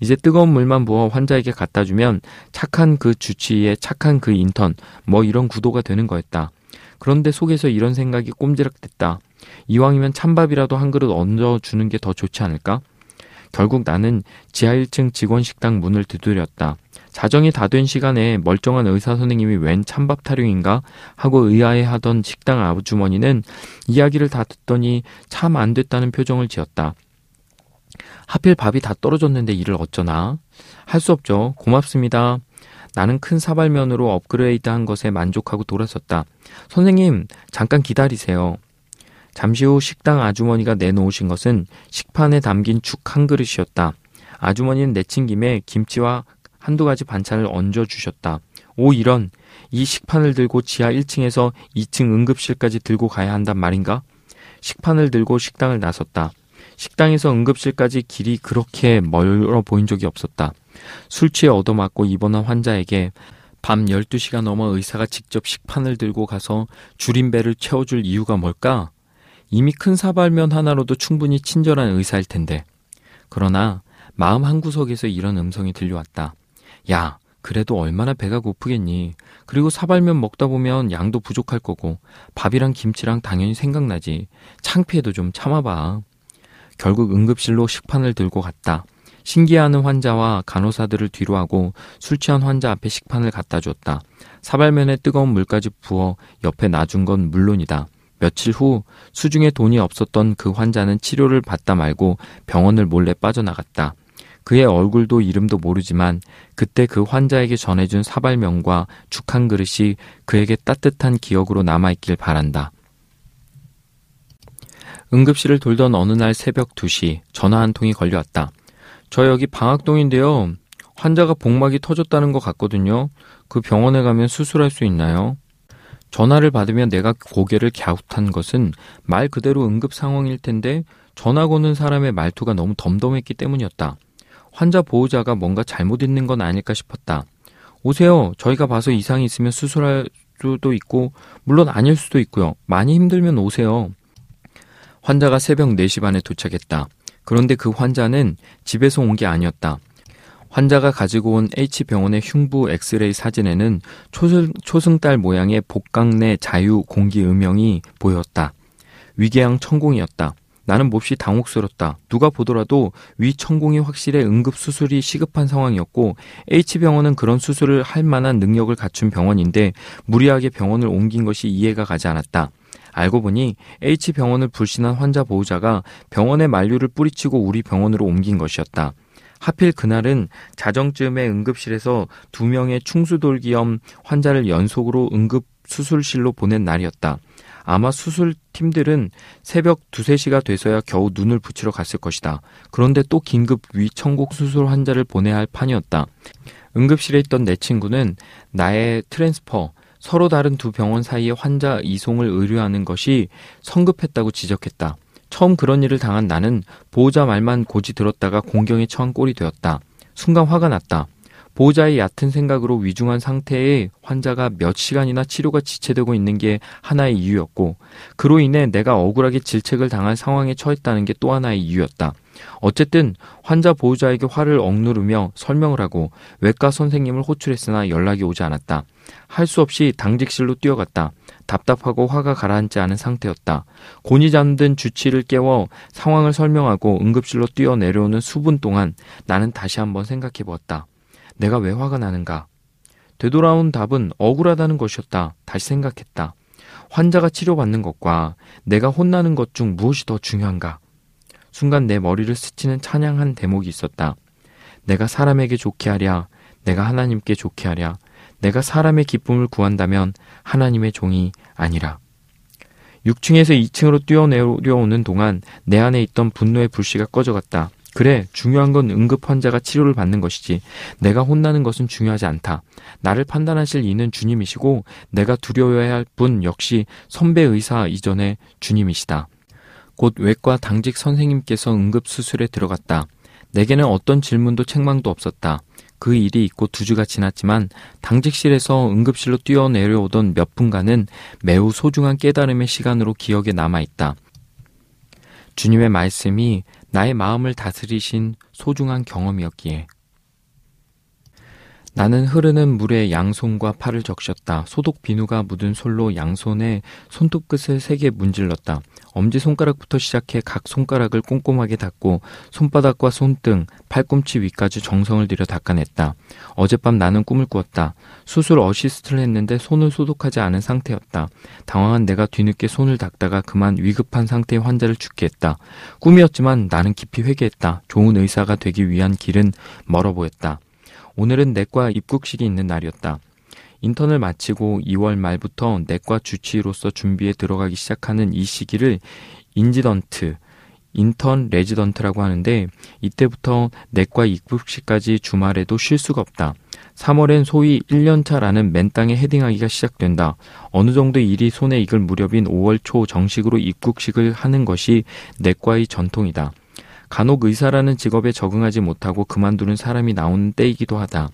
이제 뜨거운 물만 부어 환자에게 갖다 주면 착한 그 주치의의 착한 그 인턴 뭐 이런 구도가 되는 거였다. 그런데 속에서 이런 생각이 꼼지락됐다. 이왕이면 찬밥이라도 한 그릇 얹어 주는 게 더 좋지 않을까? 결국 나는 지하 1층 직원 식당 문을 두드렸다. 자정이 다 된 시간에 멀쩡한 의사 선생님이 웬 찬밥 타령인가 하고 의아해하던 식당 아주머니는 이야기를 다 듣더니 참 안 됐다는 표정을 지었다. 하필 밥이 다 떨어졌는데 일을 어쩌나? 할 수 없죠. 고맙습니다. 나는 큰 사발면으로 업그레이드한 것에 만족하고 돌아섰다. 선생님, 잠깐 기다리세요. 잠시 후 식당 아주머니가 내놓으신 것은 식판에 담긴 죽 한 그릇이었다. 아주머니는 내친 김에 김치와 한두 가지 반찬을 얹어 주셨다. 오, 이런. 이 식판을 들고 지하 1층에서 2층 응급실까지 들고 가야 한단 말인가? 식판을 들고 식당을 나섰다. 식당에서 응급실까지 길이 그렇게 멀어 보인 적이 없었다. 술 취해 얻어맞고 입원한 환자에게 밤 12시가 넘어 의사가 직접 식판을 들고 가서 줄임배를 채워줄 이유가 뭘까? 이미 큰 사발면 하나로도 충분히 친절한 의사일 텐데. 그러나 마음 한구석에서 이런 음성이 들려왔다. 야, 그래도 얼마나 배가 고프겠니? 그리고 사발면 먹다 보면 양도 부족할 거고 밥이랑 김치랑 당연히 생각나지. 창피해도 좀 참아봐. 결국 응급실로 식판을 들고 갔다. 신기해하는 환자와 간호사들을 뒤로 하고 술 취한 환자 앞에 식판을 갖다 줬다. 사발면에 뜨거운 물까지 부어 옆에 놔준 건 물론이다. 며칠 후 수중에 돈이 없었던 그 환자는 치료를 받다 말고 병원을 몰래 빠져나갔다. 그의 얼굴도 이름도 모르지만 그때 그 환자에게 전해준 사발면과 죽 한 그릇이 그에게 따뜻한 기억으로 남아있길 바란다. 응급실을 돌던 어느 날 새벽 2시 전화 한 통이 걸려왔다. 저 여기 방학동인데요. 환자가 복막이 터졌다는 것 같거든요. 그 병원에 가면 수술할 수 있나요? 전화를 받으면 내가 고개를 갸웃한 것은 말 그대로 응급 상황일 텐데 전화 거는 사람의 말투가 너무 덤덤했기 때문이었다. 환자 보호자가 뭔가 잘못 있는 건 아닐까 싶었다. 오세요. 저희가 봐서 이상이 있으면 수술할 수도 있고, 물론 아닐 수도 있고요. 많이 힘들면 오세요. 환자가 새벽 4시 반에 도착했다. 그런데 그 환자는 집에서 온 게 아니었다. 환자가 가지고 온 H병원의 흉부 엑스레이 사진에는 초승, 초승달 모양의 복강 내 자유 공기 음영이 보였다. 위궤양 천공이었다. 나는 몹시 당혹스럽다. 누가 보더라도 위 천공이 확실해 응급 수술이 시급한 상황이었고 H병원은 그런 수술을 할 만한 능력을 갖춘 병원인데 무리하게 병원을 옮긴 것이 이해가 가지 않았다. 알고 보니 H병원을 불신한 환자 보호자가 병원의 만류를 뿌리치고 우리 병원으로 옮긴 것이었다. 하필 그날은 자정쯤에 응급실에서 두 명의 충수돌기염 환자를 연속으로 응급 수술실로 보낸 날이었다. 아마 수술팀들은 새벽 두세 시가 돼서야 겨우 눈을 붙이러 갔을 것이다. 그런데 또 긴급 위천공 수술 환자를 보내야 할 판이었다. 응급실에 있던 내 친구는 나의 transfer, 서로 다른 두 병원 사이에 환자 이송을 의뢰하는 것이 성급했다고 지적했다. 처음 그런 일을 당한 나는 보호자 말만 곧이들었다가 곤경에 처한 꼴이 되었다. 순간 화가 났다. 보호자의 얕은 생각으로 위중한 상태의 환자가 몇 시간이나 치료가 지체되고 있는 게 하나의 이유였고, 그로 인해 내가 억울하게 질책을 당할 상황에 처했다는 게 또 하나의 이유였다. 어쨌든 환자 보호자에게 화를 억누르며 설명을 하고 외과 선생님을 호출했으나 연락이 오지 않았다. 할 수 없이 당직실로 뛰어갔다. 답답하고 화가 가라앉지 않은 상태였다. 곤이 잠든 주치를 깨워 상황을 설명하고 응급실로 뛰어 내려오는 수분 동안 나는 다시 한번 생각해 보았다. 내가 왜 화가 나는가? 되돌아온 답은 억울하다는 것이었다. 다시 생각했다. 환자가 치료받는 것과 내가 혼나는 것 중 무엇이 더 중요한가? 순간 내 머리를 스치는 찬양한 대목이 있었다. 내가 사람에게 좋게 하랴, 내가 하나님께 좋게 하랴, 내가 사람의 기쁨을 구한다면 하나님의 종이 아니라. 6층에서 2층으로 뛰어내려오는 동안 내 안에 있던 분노의 불씨가 꺼져갔다. 그래, 중요한 건 응급 환자가 치료를 받는 것이지. 내가 혼나는 것은 중요하지 않다. 나를 판단하실 이는 주님이시고, 내가 두려워해야 할 분 역시 선배 의사 이전의 주님이시다. 곧 외과 당직 선생님께서 응급수술에 들어갔다. 내게는 어떤 질문도 책망도 없었다. 그 일이 있고 두 주가 지났지만 당직실에서 응급실로 뛰어내려오던 몇 분간은 매우 소중한 깨달음의 시간으로 기억에 남아있다. 주님의 말씀이 나의 마음을 다스리신 소중한 경험이었기에. 나는 흐르는 물에 양손과 팔을 적셨다. 소독 비누가 묻은 솔로 양손에 손톱 끝을 세개 문질렀다. 엄지 손가락부터 시작해 각 손가락을 꼼꼼하게 닦고 손바닥과 손등, 팔꿈치 위까지 정성을 들여 닦아냈다. 어젯밤 나는 꿈을 꾸었다. 수술 어시스트를 했는데 손을 소독하지 않은 상태였다. 당황한 내가 뒤늦게 손을 닦다가 그만 위급한 상태의 환자를 죽게 했다. 꿈이었지만 나는 깊이 회개했다. 좋은 의사가 되기 위한 길은 멀어 보였다. 오늘은 내과 입국식이 있는 날이었다. 인턴을 마치고 2월 말부터 내과 주치의로서 준비에 들어가기 시작하는 이 시기를 인지던트, 인턴 레지던트라고 하는데 이때부터 내과 입국식까지 주말에도 쉴 수가 없다. 3월엔 소위 1년차라는 맨땅에 헤딩하기가 시작된다. 어느 정도 일이 손에 익을 무렵인 5월 초 정식으로 입국식을 하는 것이 내과의 전통이다. 간혹 의사라는 직업에 적응하지 못하고 그만두는 사람이 나오는 때이기도 하다.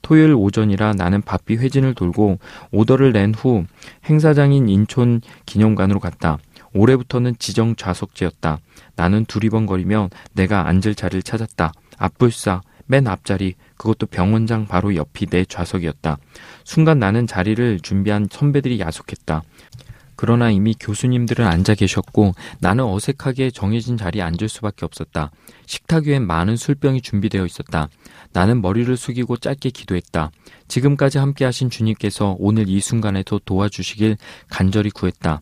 토요일 오전이라 나는 바삐 회진을 돌고 오더를 낸 후 행사장인 인촌 기념관으로 갔다. 올해부터는 지정 좌석제였다. 나는 두리번거리며 내가 앉을 자리를 찾았다. 앞불싸, 맨 앞자리, 그것도 병원장 바로 옆이 내 좌석이었다. 순간 나는 자리를 준비한 선배들이 야속했다. 그러나 이미 교수님들은 앉아 계셨고 나는 어색하게 정해진 자리에 앉을 수밖에 없었다. 식탁 위엔 많은 술병이 준비되어 있었다. 나는 머리를 숙이고 짧게 기도했다. 지금까지 함께 하신 주님께서 오늘 이 순간에도 도와주시길 간절히 구했다.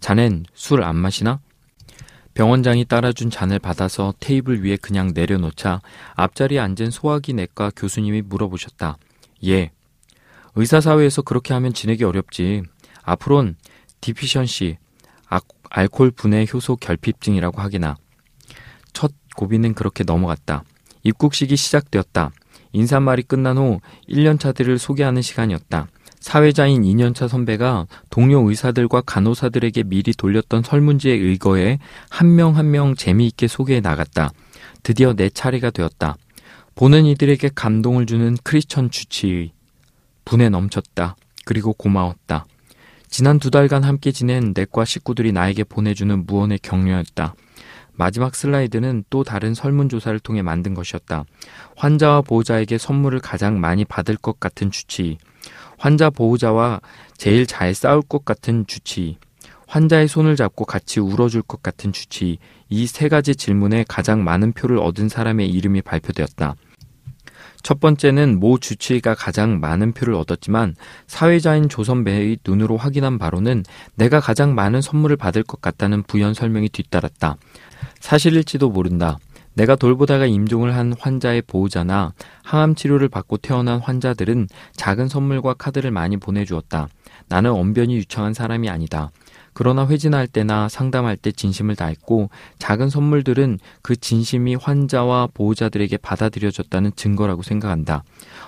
자넨 술 안 마시나? 병원장이 따라준 잔을 받아서 테이블 위에 그냥 내려놓자 앞자리에 앉은 소화기 내과 교수님이 물어보셨다. 예. 의사사회에서 그렇게 하면 지내기 어렵지. 앞으론 디피션시, 알코올 분해 효소 결핍증이라고 하기나. 첫 고비는 그렇게 넘어갔다. 입국식이 시작되었다. 인사말이 끝난 후 1년차들을 소개하는 시간이었다. 사회자인 2년차 선배가 동료 의사들과 간호사들에게 미리 돌렸던 설문지에 의거해 한 명 한 명 재미있게 소개해 나갔다. 드디어 내 차례가 되었다. 보는 이들에게 감동을 주는 크리스천 주치의. 분에 넘쳤다. 그리고 고마웠다. 지난 두 달간 함께 지낸 내과 식구들이 나에게 보내주는 무언의 격려였다. 마지막 슬라이드는 또 다른 설문조사를 통해 만든 것이었다. 환자와 보호자에게 선물을 가장 많이 받을 것 같은 주치의. 환자 보호자와 제일 잘 싸울 것 같은 주치의. 환자의 손을 잡고 같이 울어줄 것 같은 주치의. 이 세 가지 질문에 가장 많은 표를 얻은 사람의 이름이 발표되었다. 첫 번째는 모 주치의가 가장 많은 표를 얻었지만 사회자인 조선배의 눈으로 확인한 바로는 내가 가장 많은 선물을 받을 것 같다는 부연 설명이 뒤따랐다. 사실일지도 모른다. 내가 돌보다가 임종을 한 환자의 보호자나 항암 치료를 받고 태어난 환자들은 작은 선물과 카드를 많이 보내주었다. 나는 언변이 유창한 사람이 아니다. 그러나 회진할 때나 상담할 때 진심을 다했고 작은 선물들은 그 진심이 환자와 보호자들에게 받아들여졌다는 증거라고 생각한다.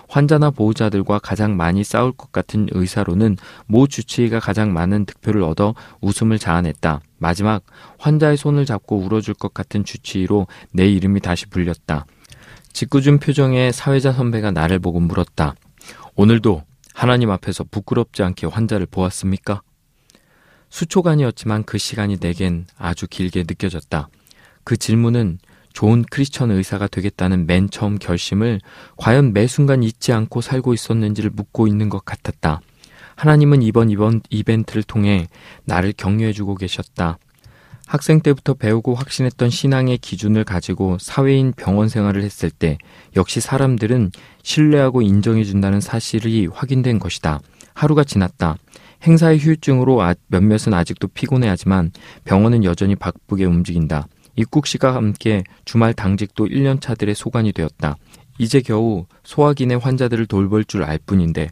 환자나 보호자들과 가장 많이 싸울 것 같은 의사로는 모 주치의가 가장 많은 득표를 얻어 웃음을 자아냈다. 마지막 환자의 손을 잡고 울어줄 것 같은 주치의로 내 이름이 다시 불렸다. 짓궂은 표정의 사회자 선배가 나를 보고 물었다. 오늘도 하나님 앞에서 부끄럽지 않게 환자를 보았습니까? 수초간이었지만 그 시간이 내겐 아주 길게 느껴졌다. 그 질문은 좋은 크리스천 의사가 되겠다는 맨 처음 결심을 과연 매 순간 잊지 않고 살고 있었는지를 묻고 있는 것 같았다. 하나님은 이번 이번 이벤트를 통해 나를 격려해주고 계셨다. 학생 때부터 배우고 확신했던 신앙의 기준을 가지고 사회인 병원 생활을 했을 때 역시 사람들은 신뢰하고 인정해준다는 사실이 확인된 것이다. 하루가 지났다. 행사의 후유증으로 아, 몇몇은 아직도 피곤해하지만 병원은 여전히 바쁘게 움직인다. 입국 시가 함께 주말 당직도 1년차들의 소관이 되었다. 이제 겨우 소화기내 환자들을 돌볼 줄 알 뿐인데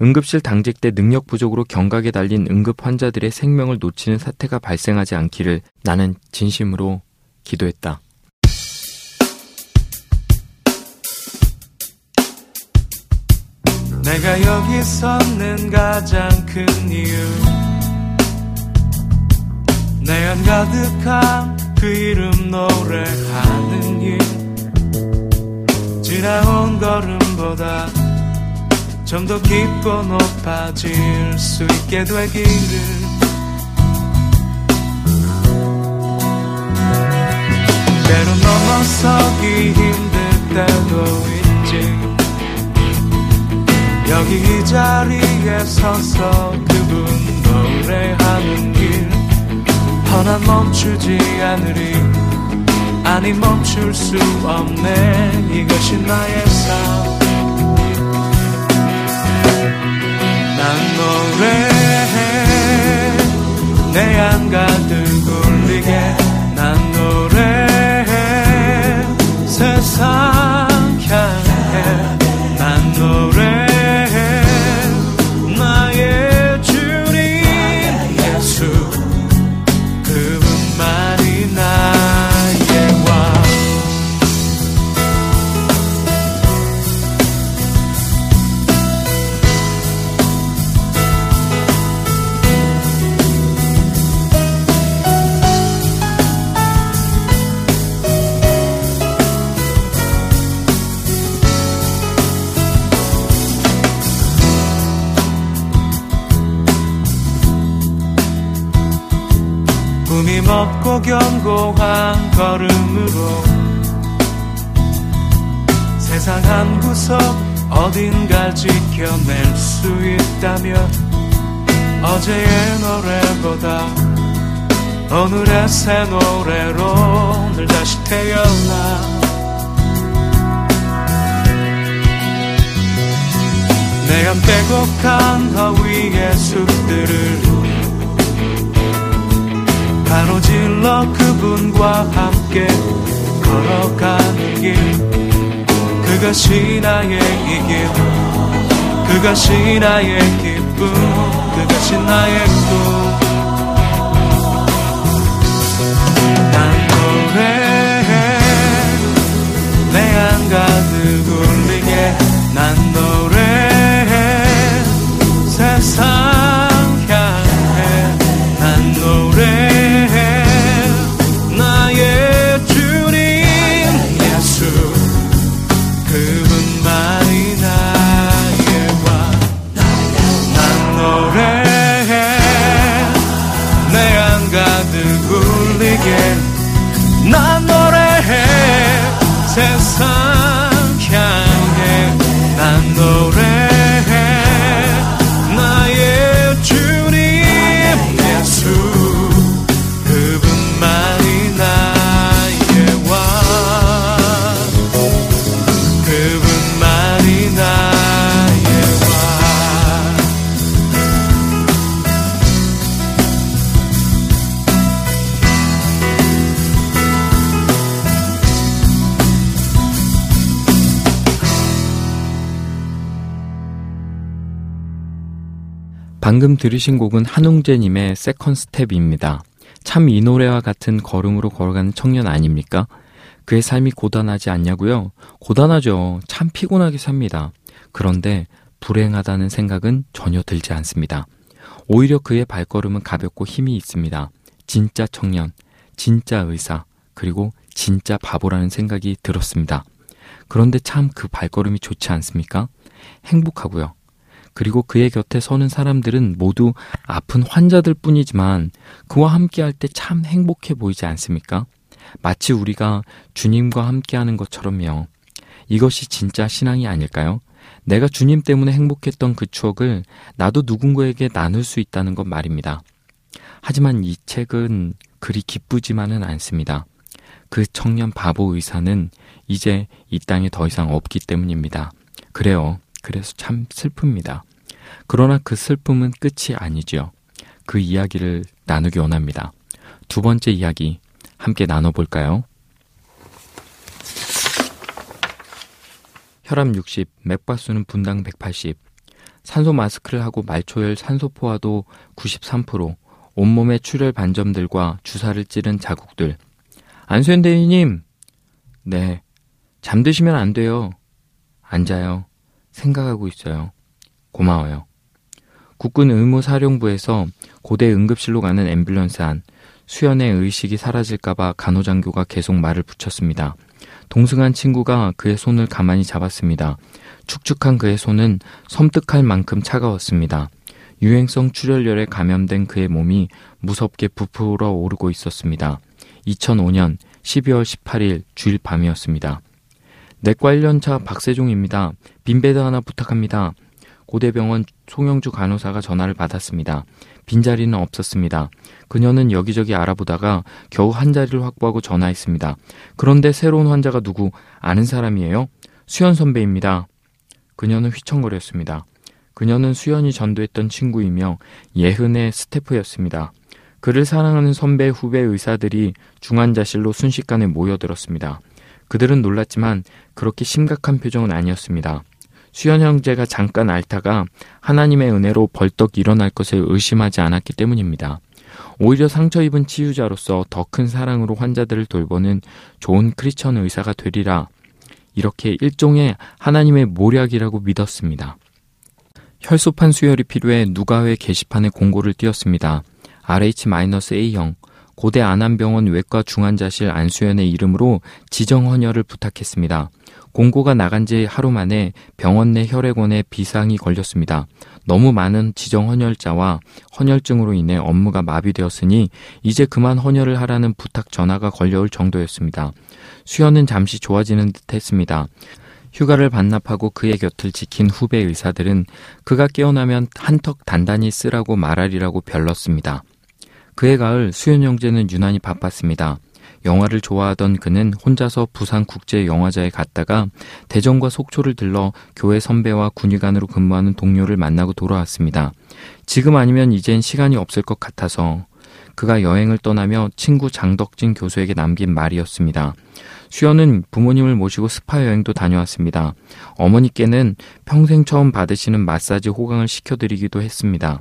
응급실 당직 때 능력 부족으로 경각에 달린 응급 환자들의 생명을 놓치는 사태가 발생하지 않기를 나는 진심으로 기도했다. 내가 여기 섰는 가장 큰 이유. 내안 가득한 그 이름 노래하는 일. 지나온 걸음보다 좀 더 깊고 높아질 수 있게 되기를. 때로 넘어서기 힘들 때도 있지 여기 이 자리에 서서 그분 노래하는 길. 허난 멈추지 않으리. 아니 멈출 수 없네. 이것이 나의 삶. 난 노래해. 내 안 가득 울리게. 난 노래해. 세상 먹고 견고한 걸음으로 세상 한 구석 어딘가 지켜낼 수 있다면 어제의 노래보다 오늘의 새 노래로 늘 다시 태어나. 내가 빼곡한 허위의 숲들을 가로질러 그분과 함께 걸어가는 길 그것이 나의 이길 그것이 나의 기쁨 그것이 나의 꿈난 노래해 내 안 가득 울리게. 난 노래해 방금 들으신 곡은 한웅재님의 Second Step입니다. 참 이 노래와 같은 걸음으로 걸어가는 청년 아닙니까? 그의 삶이 고단하지 않냐고요? 고단하죠. 참 피곤하게 삽니다. 그런데 불행하다는 생각은 전혀 들지 않습니다. 오히려 그의 발걸음은 가볍고 힘이 있습니다. 진짜 청년, 진짜 의사, 그리고 진짜 바보라는 생각이 들었습니다. 그런데 참 그 발걸음이 좋지 않습니까? 행복하고요. 그리고 그의 곁에 서는 사람들은 모두 아픈 환자들 뿐이지만 그와 함께 할 때 참 행복해 보이지 않습니까? 마치 우리가 주님과 함께하는 것처럼요. 이것이 진짜 신앙이 아닐까요? 내가 주님 때문에 행복했던 그 추억을 나도 누군가에게 나눌 수 있다는 것 말입니다. 하지만 이 책은 그리 기쁘지만은 않습니다. 그 청년 바보 의사는 이제 이 땅에 더 이상 없기 때문입니다. 그래요. 그래서 참 슬픕니다. 그러나 그 슬픔은 끝이 아니죠. 그 이야기를 나누기 원합니다. 두 번째 이야기 함께 나눠볼까요? 혈압 60, 맥박수는 분당 180, 산소 마스크를 하고 말초열 산소포화도 93%, 온몸에 출혈 반점들과 주사를 찌른 자국들. 안수현 대리님! 네. 잠드시면 안 돼요. 앉아요. 생각하고 있어요. 고마워요. 국군 의무사령부에서 고대 응급실로 가는 앰뷸런스 안 수연의 의식이 사라질까봐 간호장교가 계속 말을 붙였습니다. 동승한 친구가 그의 손을 가만히 잡았습니다. 축축한 그의 손은 섬뜩할 만큼 차가웠습니다. 유행성 출혈열에 감염된 그의 몸이 무섭게 부풀어 오르고 있었습니다. 2005년 12월 18일 주일 밤이었습니다. 내과 1년차 박세종입니다. 빈베드 하나 부탁합니다. 고대병원 송영주 간호사가 전화를 받았습니다. 빈자리는 없었습니다. 그녀는 여기저기 알아보다가 겨우 한 자리를 확보하고 전화했습니다. 그런데 새로운 환자가 누구 아는 사람이에요? 수연 선배입니다. 그녀는 휘청거렸습니다. 그녀는 수연이 전도했던 친구이며 예흔의 스태프였습니다. 그를 사랑하는 선배 후배 의사들이 중환자실로 순식간에 모여들었습니다. 그들은 놀랐지만 그렇게 심각한 표정은 아니었습니다. 수연 형제가 잠깐 앓다가 하나님의 은혜로 벌떡 일어날 것을 의심하지 않았기 때문입니다. 오히려 상처 입은 치유자로서 더 큰 사랑으로 환자들을 돌보는 좋은 크리스천 의사가 되리라. 이렇게 일종의 하나님의 모략이라고 믿었습니다. 혈소판 수혈이 필요해 누가회 게시판에 공고를 띄웠습니다. RH-A형 고대 안암병원 외과 중환자실 안수연의 이름으로 지정 헌혈을 부탁했습니다. 공고가 나간 지 하루 만에 병원 내 혈액원에 비상이 걸렸습니다. 너무 많은 지정 헌혈자와 헌혈증으로 인해 업무가 마비되었으니 이제 그만 헌혈을 하라는 부탁 전화가 걸려올 정도였습니다. 수연은 잠시 좋아지는 듯 했습니다. 휴가를 반납하고 그의 곁을 지킨 후배 의사들은 그가 깨어나면 한턱 단단히 쓰라고 말하리라고 별렀습니다. 그해 가을 수연 형제는 유난히 바빴습니다. 영화를 좋아하던 그는 혼자서 부산국제영화제에 갔다가 대전과 속초를 들러 교회 선배와 군의관으로 근무하는 동료를 만나고 돌아왔습니다. 지금 아니면 이젠 시간이 없을 것 같아서 그가 여행을 떠나며 친구 장덕진 교수에게 남긴 말이었습니다. 수연은 부모님을 모시고 스파 여행도 다녀왔습니다. 어머니께는 평생 처음 받으시는 마사지 호강을 시켜드리기도 했습니다.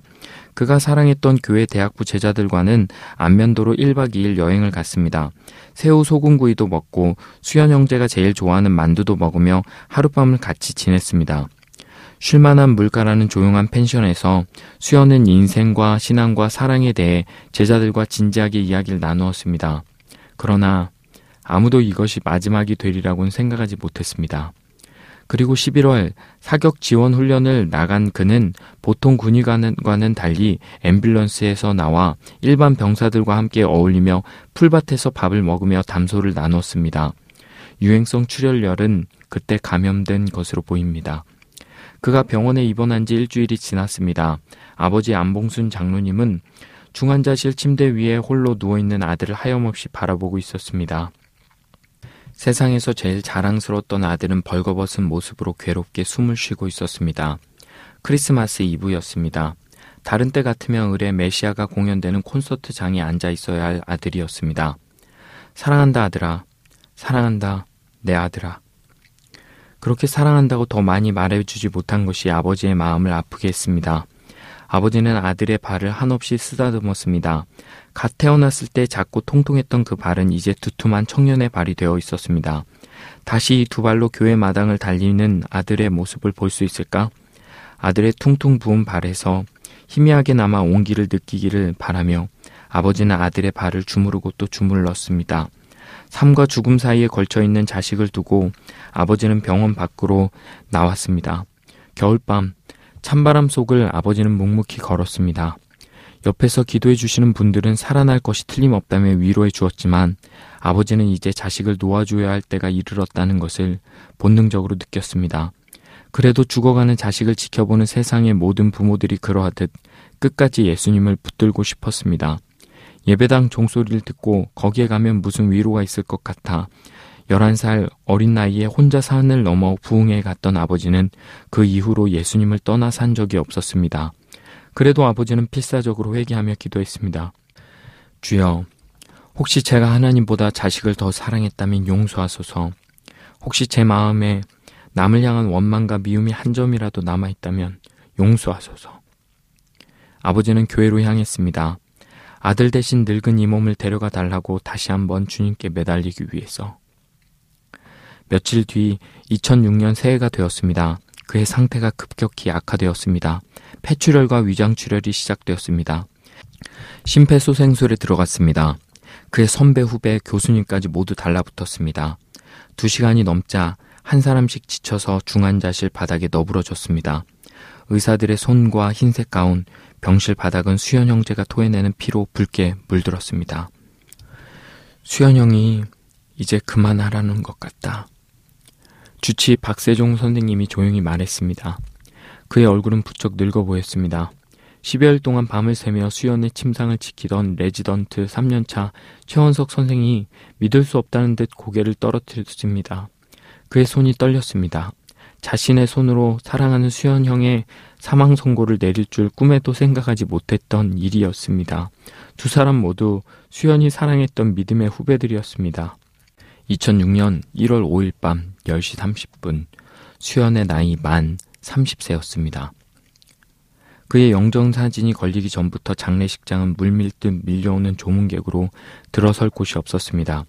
그가 사랑했던 교회 대학부 제자들과는 안면도로 1박 2일 여행을 갔습니다. 새우 소금구이도 먹고 수연 형제가 제일 좋아하는 만두도 먹으며 하룻밤을 같이 지냈습니다. 쉴만한 물가라는 조용한 펜션에서 수연은 인생과 신앙과 사랑에 대해 제자들과 진지하게 이야기를 나누었습니다. 그러나 아무도 이것이 마지막이 되리라고는 생각하지 못했습니다. 그리고 11월 사격 지원 훈련을 나간 그는 보통 군의관과는 달리 앰뷸런스에서 나와 일반 병사들과 함께 어울리며 풀밭에서 밥을 먹으며 담소를 나눴습니다. 유행성 출혈열은 그때 감염된 것으로 보입니다. 그가 병원에 입원한 지 일주일이 지났습니다. 아버지 안봉순 장로님은 중환자실 침대 위에 홀로 누워있는 아들을 하염없이 바라보고 있었습니다. 세상에서 제일 자랑스러웠던 아들은 벌거벗은 모습으로 괴롭게 숨을 쉬고 있었습니다. 크리스마스 이브였습니다. 다른 때 같으면 을에 메시아가 공연되는 콘서트장에 앉아 있어야 할 아들이었습니다. 사랑한다 아들아. 사랑한다 내 아들아. 그렇게 사랑한다고 더 많이 말해주지 못한 것이 아버지의 마음을 아프게 했습니다. 아버지는 아들의 발을 한없이 쓰다듬었습니다. 갓 태어났을 때 작고 통통했던 그 발은 이제 두툼한 청년의 발이 되어 있었습니다. 다시 두 발로 교회 마당을 달리는 아들의 모습을 볼 수 있을까? 아들의 퉁퉁 부은 발에서 희미하게 남아 온기를 느끼기를 바라며 아버지는 아들의 발을 주무르고 또 주물렀습니다. 삶과 죽음 사이에 걸쳐 있는 자식을 두고 아버지는 병원 밖으로 나왔습니다. 겨울밤 찬바람 속을 아버지는 묵묵히 걸었습니다. 옆에서 기도해 주시는 분들은 살아날 것이 틀림없다며 위로해 주었지만 아버지는 이제 자식을 놓아줘야 할 때가 이르렀다는 것을 본능적으로 느꼈습니다. 그래도 죽어가는 자식을 지켜보는 세상의 모든 부모들이 그러하듯 끝까지 예수님을 붙들고 싶었습니다. 예배당 종소리를 듣고 거기에 가면 무슨 위로가 있을 것 같아 11살 어린 나이에 혼자 산을 넘어 부흥에 갔던 아버지는 그 이후로 예수님을 떠나 산 적이 없었습니다. 그래도 아버지는 필사적으로 회개하며 기도했습니다. 주여, 혹시 제가 하나님보다 자식을 더 사랑했다면 용서하소서. 혹시 제 마음에 남을 향한 원망과 미움이 한 점이라도 남아있다면 용서하소서. 아버지는 교회로 향했습니다. 아들 대신 늙은 이 몸을 데려가 달라고 다시 한번 주님께 매달리기 위해서. 며칠 뒤 2006년 새해가 되었습니다. 그의 상태가 급격히 악화되었습니다. 폐출혈과 위장출혈이 시작되었습니다. 심폐소생술에 들어갔습니다. 그의 선배, 후배, 교수님까지 모두 달라붙었습니다. 두 시간이 넘자 한 사람씩 지쳐서 중환자실 바닥에 너부러졌습니다. 의사들의 손과 흰색 가운, 병실 바닥은 수현 형제가 토해내는 피로 붉게 물들었습니다. 수현 형이 이제 그만하라는 것 같다. 주치 박세종 선생님이 조용히 말했습니다. 그의 얼굴은 부쩍 늙어 보였습니다. 10여일 동안 밤을 새며 수현의 침상을 지키던 레지던트 3년차 최원석 선생이 믿을 수 없다는 듯 고개를 떨어뜨렸습니다. 그의 손이 떨렸습니다. 자신의 손으로 사랑하는 수연 형의 사망 선고를 내릴 줄 꿈에도 생각하지 못했던 일이었습니다. 두 사람 모두 수연이 사랑했던 믿음의 후배들이었습니다. 2006년 1월 5일 밤 10시 30분 수연의 나이 만 30세였습니다. 그의 영정사진이 걸리기 전부터 장례식장은 물밀듯 밀려오는 조문객으로 들어설 곳이 없었습니다.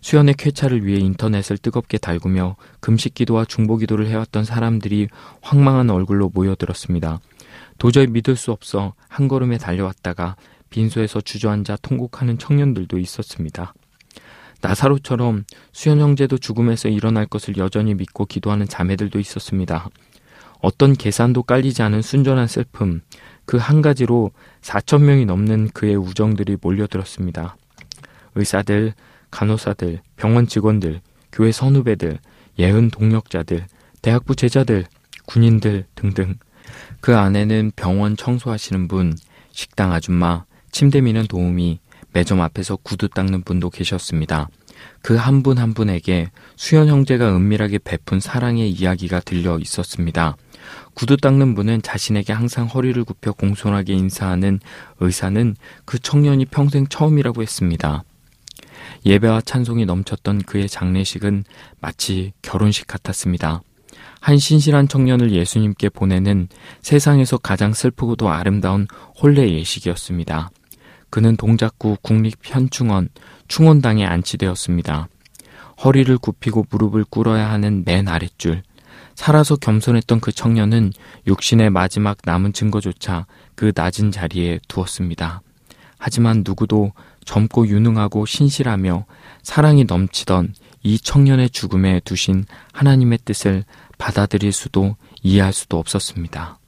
수연의 쾌차를 위해 인터넷을 뜨겁게 달구며 금식기도와 중보기도를 해왔던 사람들이 황망한 얼굴로 모여들었습니다. 도저히 믿을 수 없어 한 걸음에 달려왔다가 빈소에서 주저앉아 통곡하는 청년들도 있었습니다. 나사로처럼 수연 형제도 죽음에서 일어날 것을 여전히 믿고 기도하는 자매들도 있었습니다. 어떤 계산도 깔리지 않은 순전한 슬픔, 그 한 가지로 4천 명이 넘는 그의 우정들이 몰려들었습니다. 의사들, 간호사들, 병원 직원들, 교회 선후배들, 예은 동력자들, 대학부 제자들, 군인들 등등. 그 안에는 병원 청소하시는 분, 식당 아줌마, 침대 미는 도우미, 매점 앞에서 구두 닦는 분도 계셨습니다. 그 한 분한 한 분에게 수연 형제가 은밀하게 베푼 사랑의 이야기가 들려 있었습니다. 구두 닦는 분은 자신에게 항상 허리를 굽혀 공손하게 인사하는 의사는 그 청년이 평생 처음이라고 했습니다. 예배와 찬송이 넘쳤던 그의 장례식은 마치 결혼식 같았습니다. 한 신실한 청년을 예수님께 보내는 세상에서 가장 슬프고도 아름다운 혼례 예식이었습니다. 그는 동작구 국립현충원 충원당에 안치되었습니다. 허리를 굽히고 무릎을 꿇어야 하는 맨 아랫줄. 살아서 겸손했던 그 청년은 육신의 마지막 남은 증거조차 그 낮은 자리에 두었습니다. 하지만 누구도 젊고 유능하고 신실하며 사랑이 넘치던 이 청년의 죽음에 두신 하나님의 뜻을 받아들일 수도 이해할 수도 없었습니다.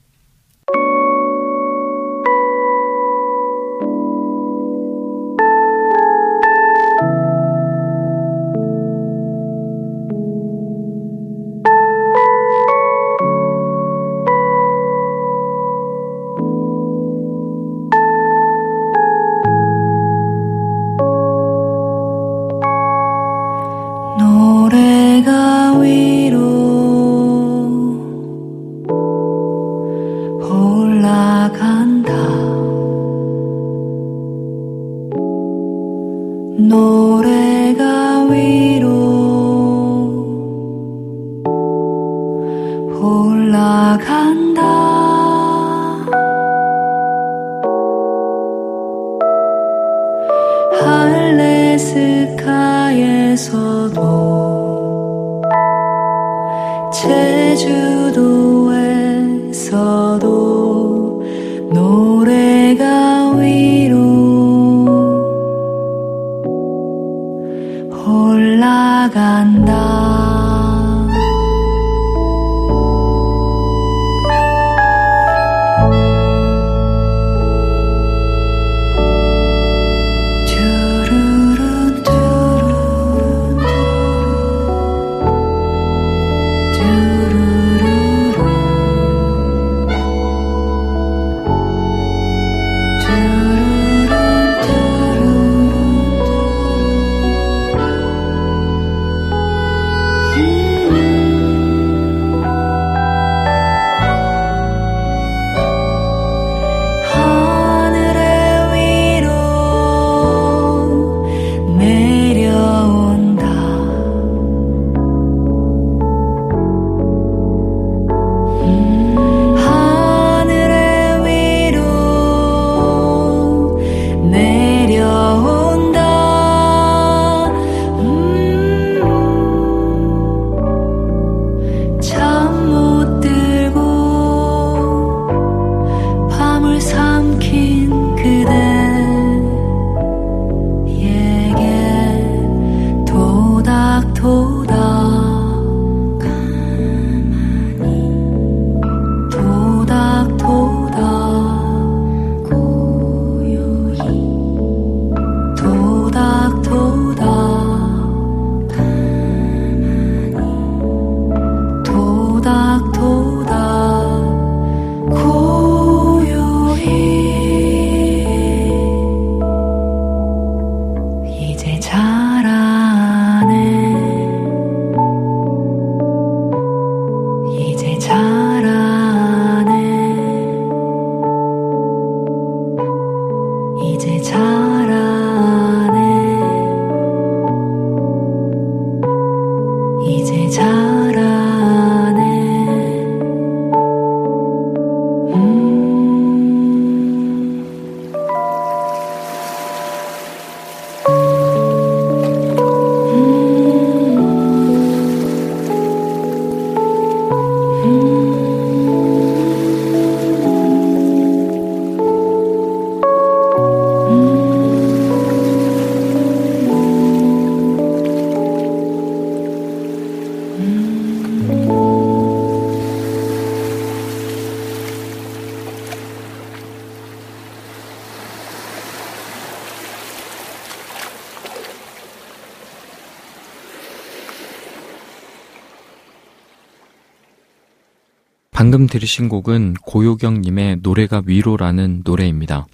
방금 들으신 곡은 고요경님의 노래가 위로라는 노래입니다.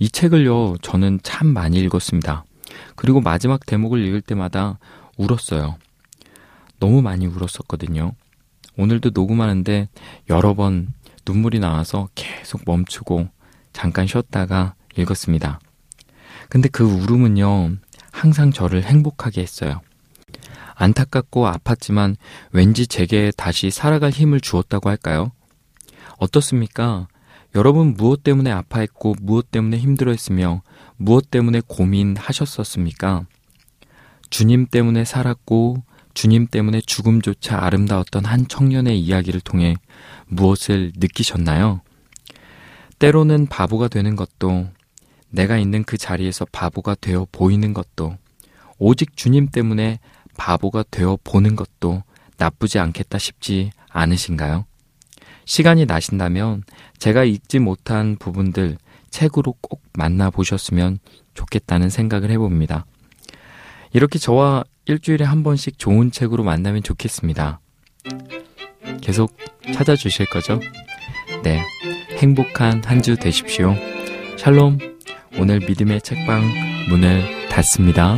이 책을요, 저는 참 많이 읽었습니다. 그리고 마지막 대목을 읽을 때마다 울었어요. 너무 많이 울었었거든요. 오늘도 녹음하는데 여러 번 눈물이 나와서 계속 멈추고 잠깐 쉬었다가 읽었습니다. 근데 그 울음은요, 항상 저를 행복하게 했어요. 안타깝고 아팠지만 왠지 제게 다시 살아갈 힘을 주었다고 할까요? 어떻습니까? 여러분 무엇 때문에 아파했고 무엇 때문에 힘들어했으며 무엇 때문에 고민하셨었습니까? 주님 때문에 살았고 주님 때문에 죽음조차 아름다웠던 한 청년의 이야기를 통해 무엇을 느끼셨나요? 때로는 바보가 되는 것도 내가 있는 그 자리에서 바보가 되어 보이는 것도 오직 주님 때문에 바보가 되어 보는 것도 나쁘지 않겠다 싶지 않으신가요? 시간이 나신다면 제가 읽지 못한 부분들 책으로 꼭 만나보셨으면 좋겠다는 생각을 해봅니다. 이렇게 저와 일주일에 한 번씩 좋은 책으로 만나면 좋겠습니다. 계속 찾아주실 거죠? 네. 행복한 한 주 되십시오. 샬롬. 오늘 믿음의 책방 문을 닫습니다.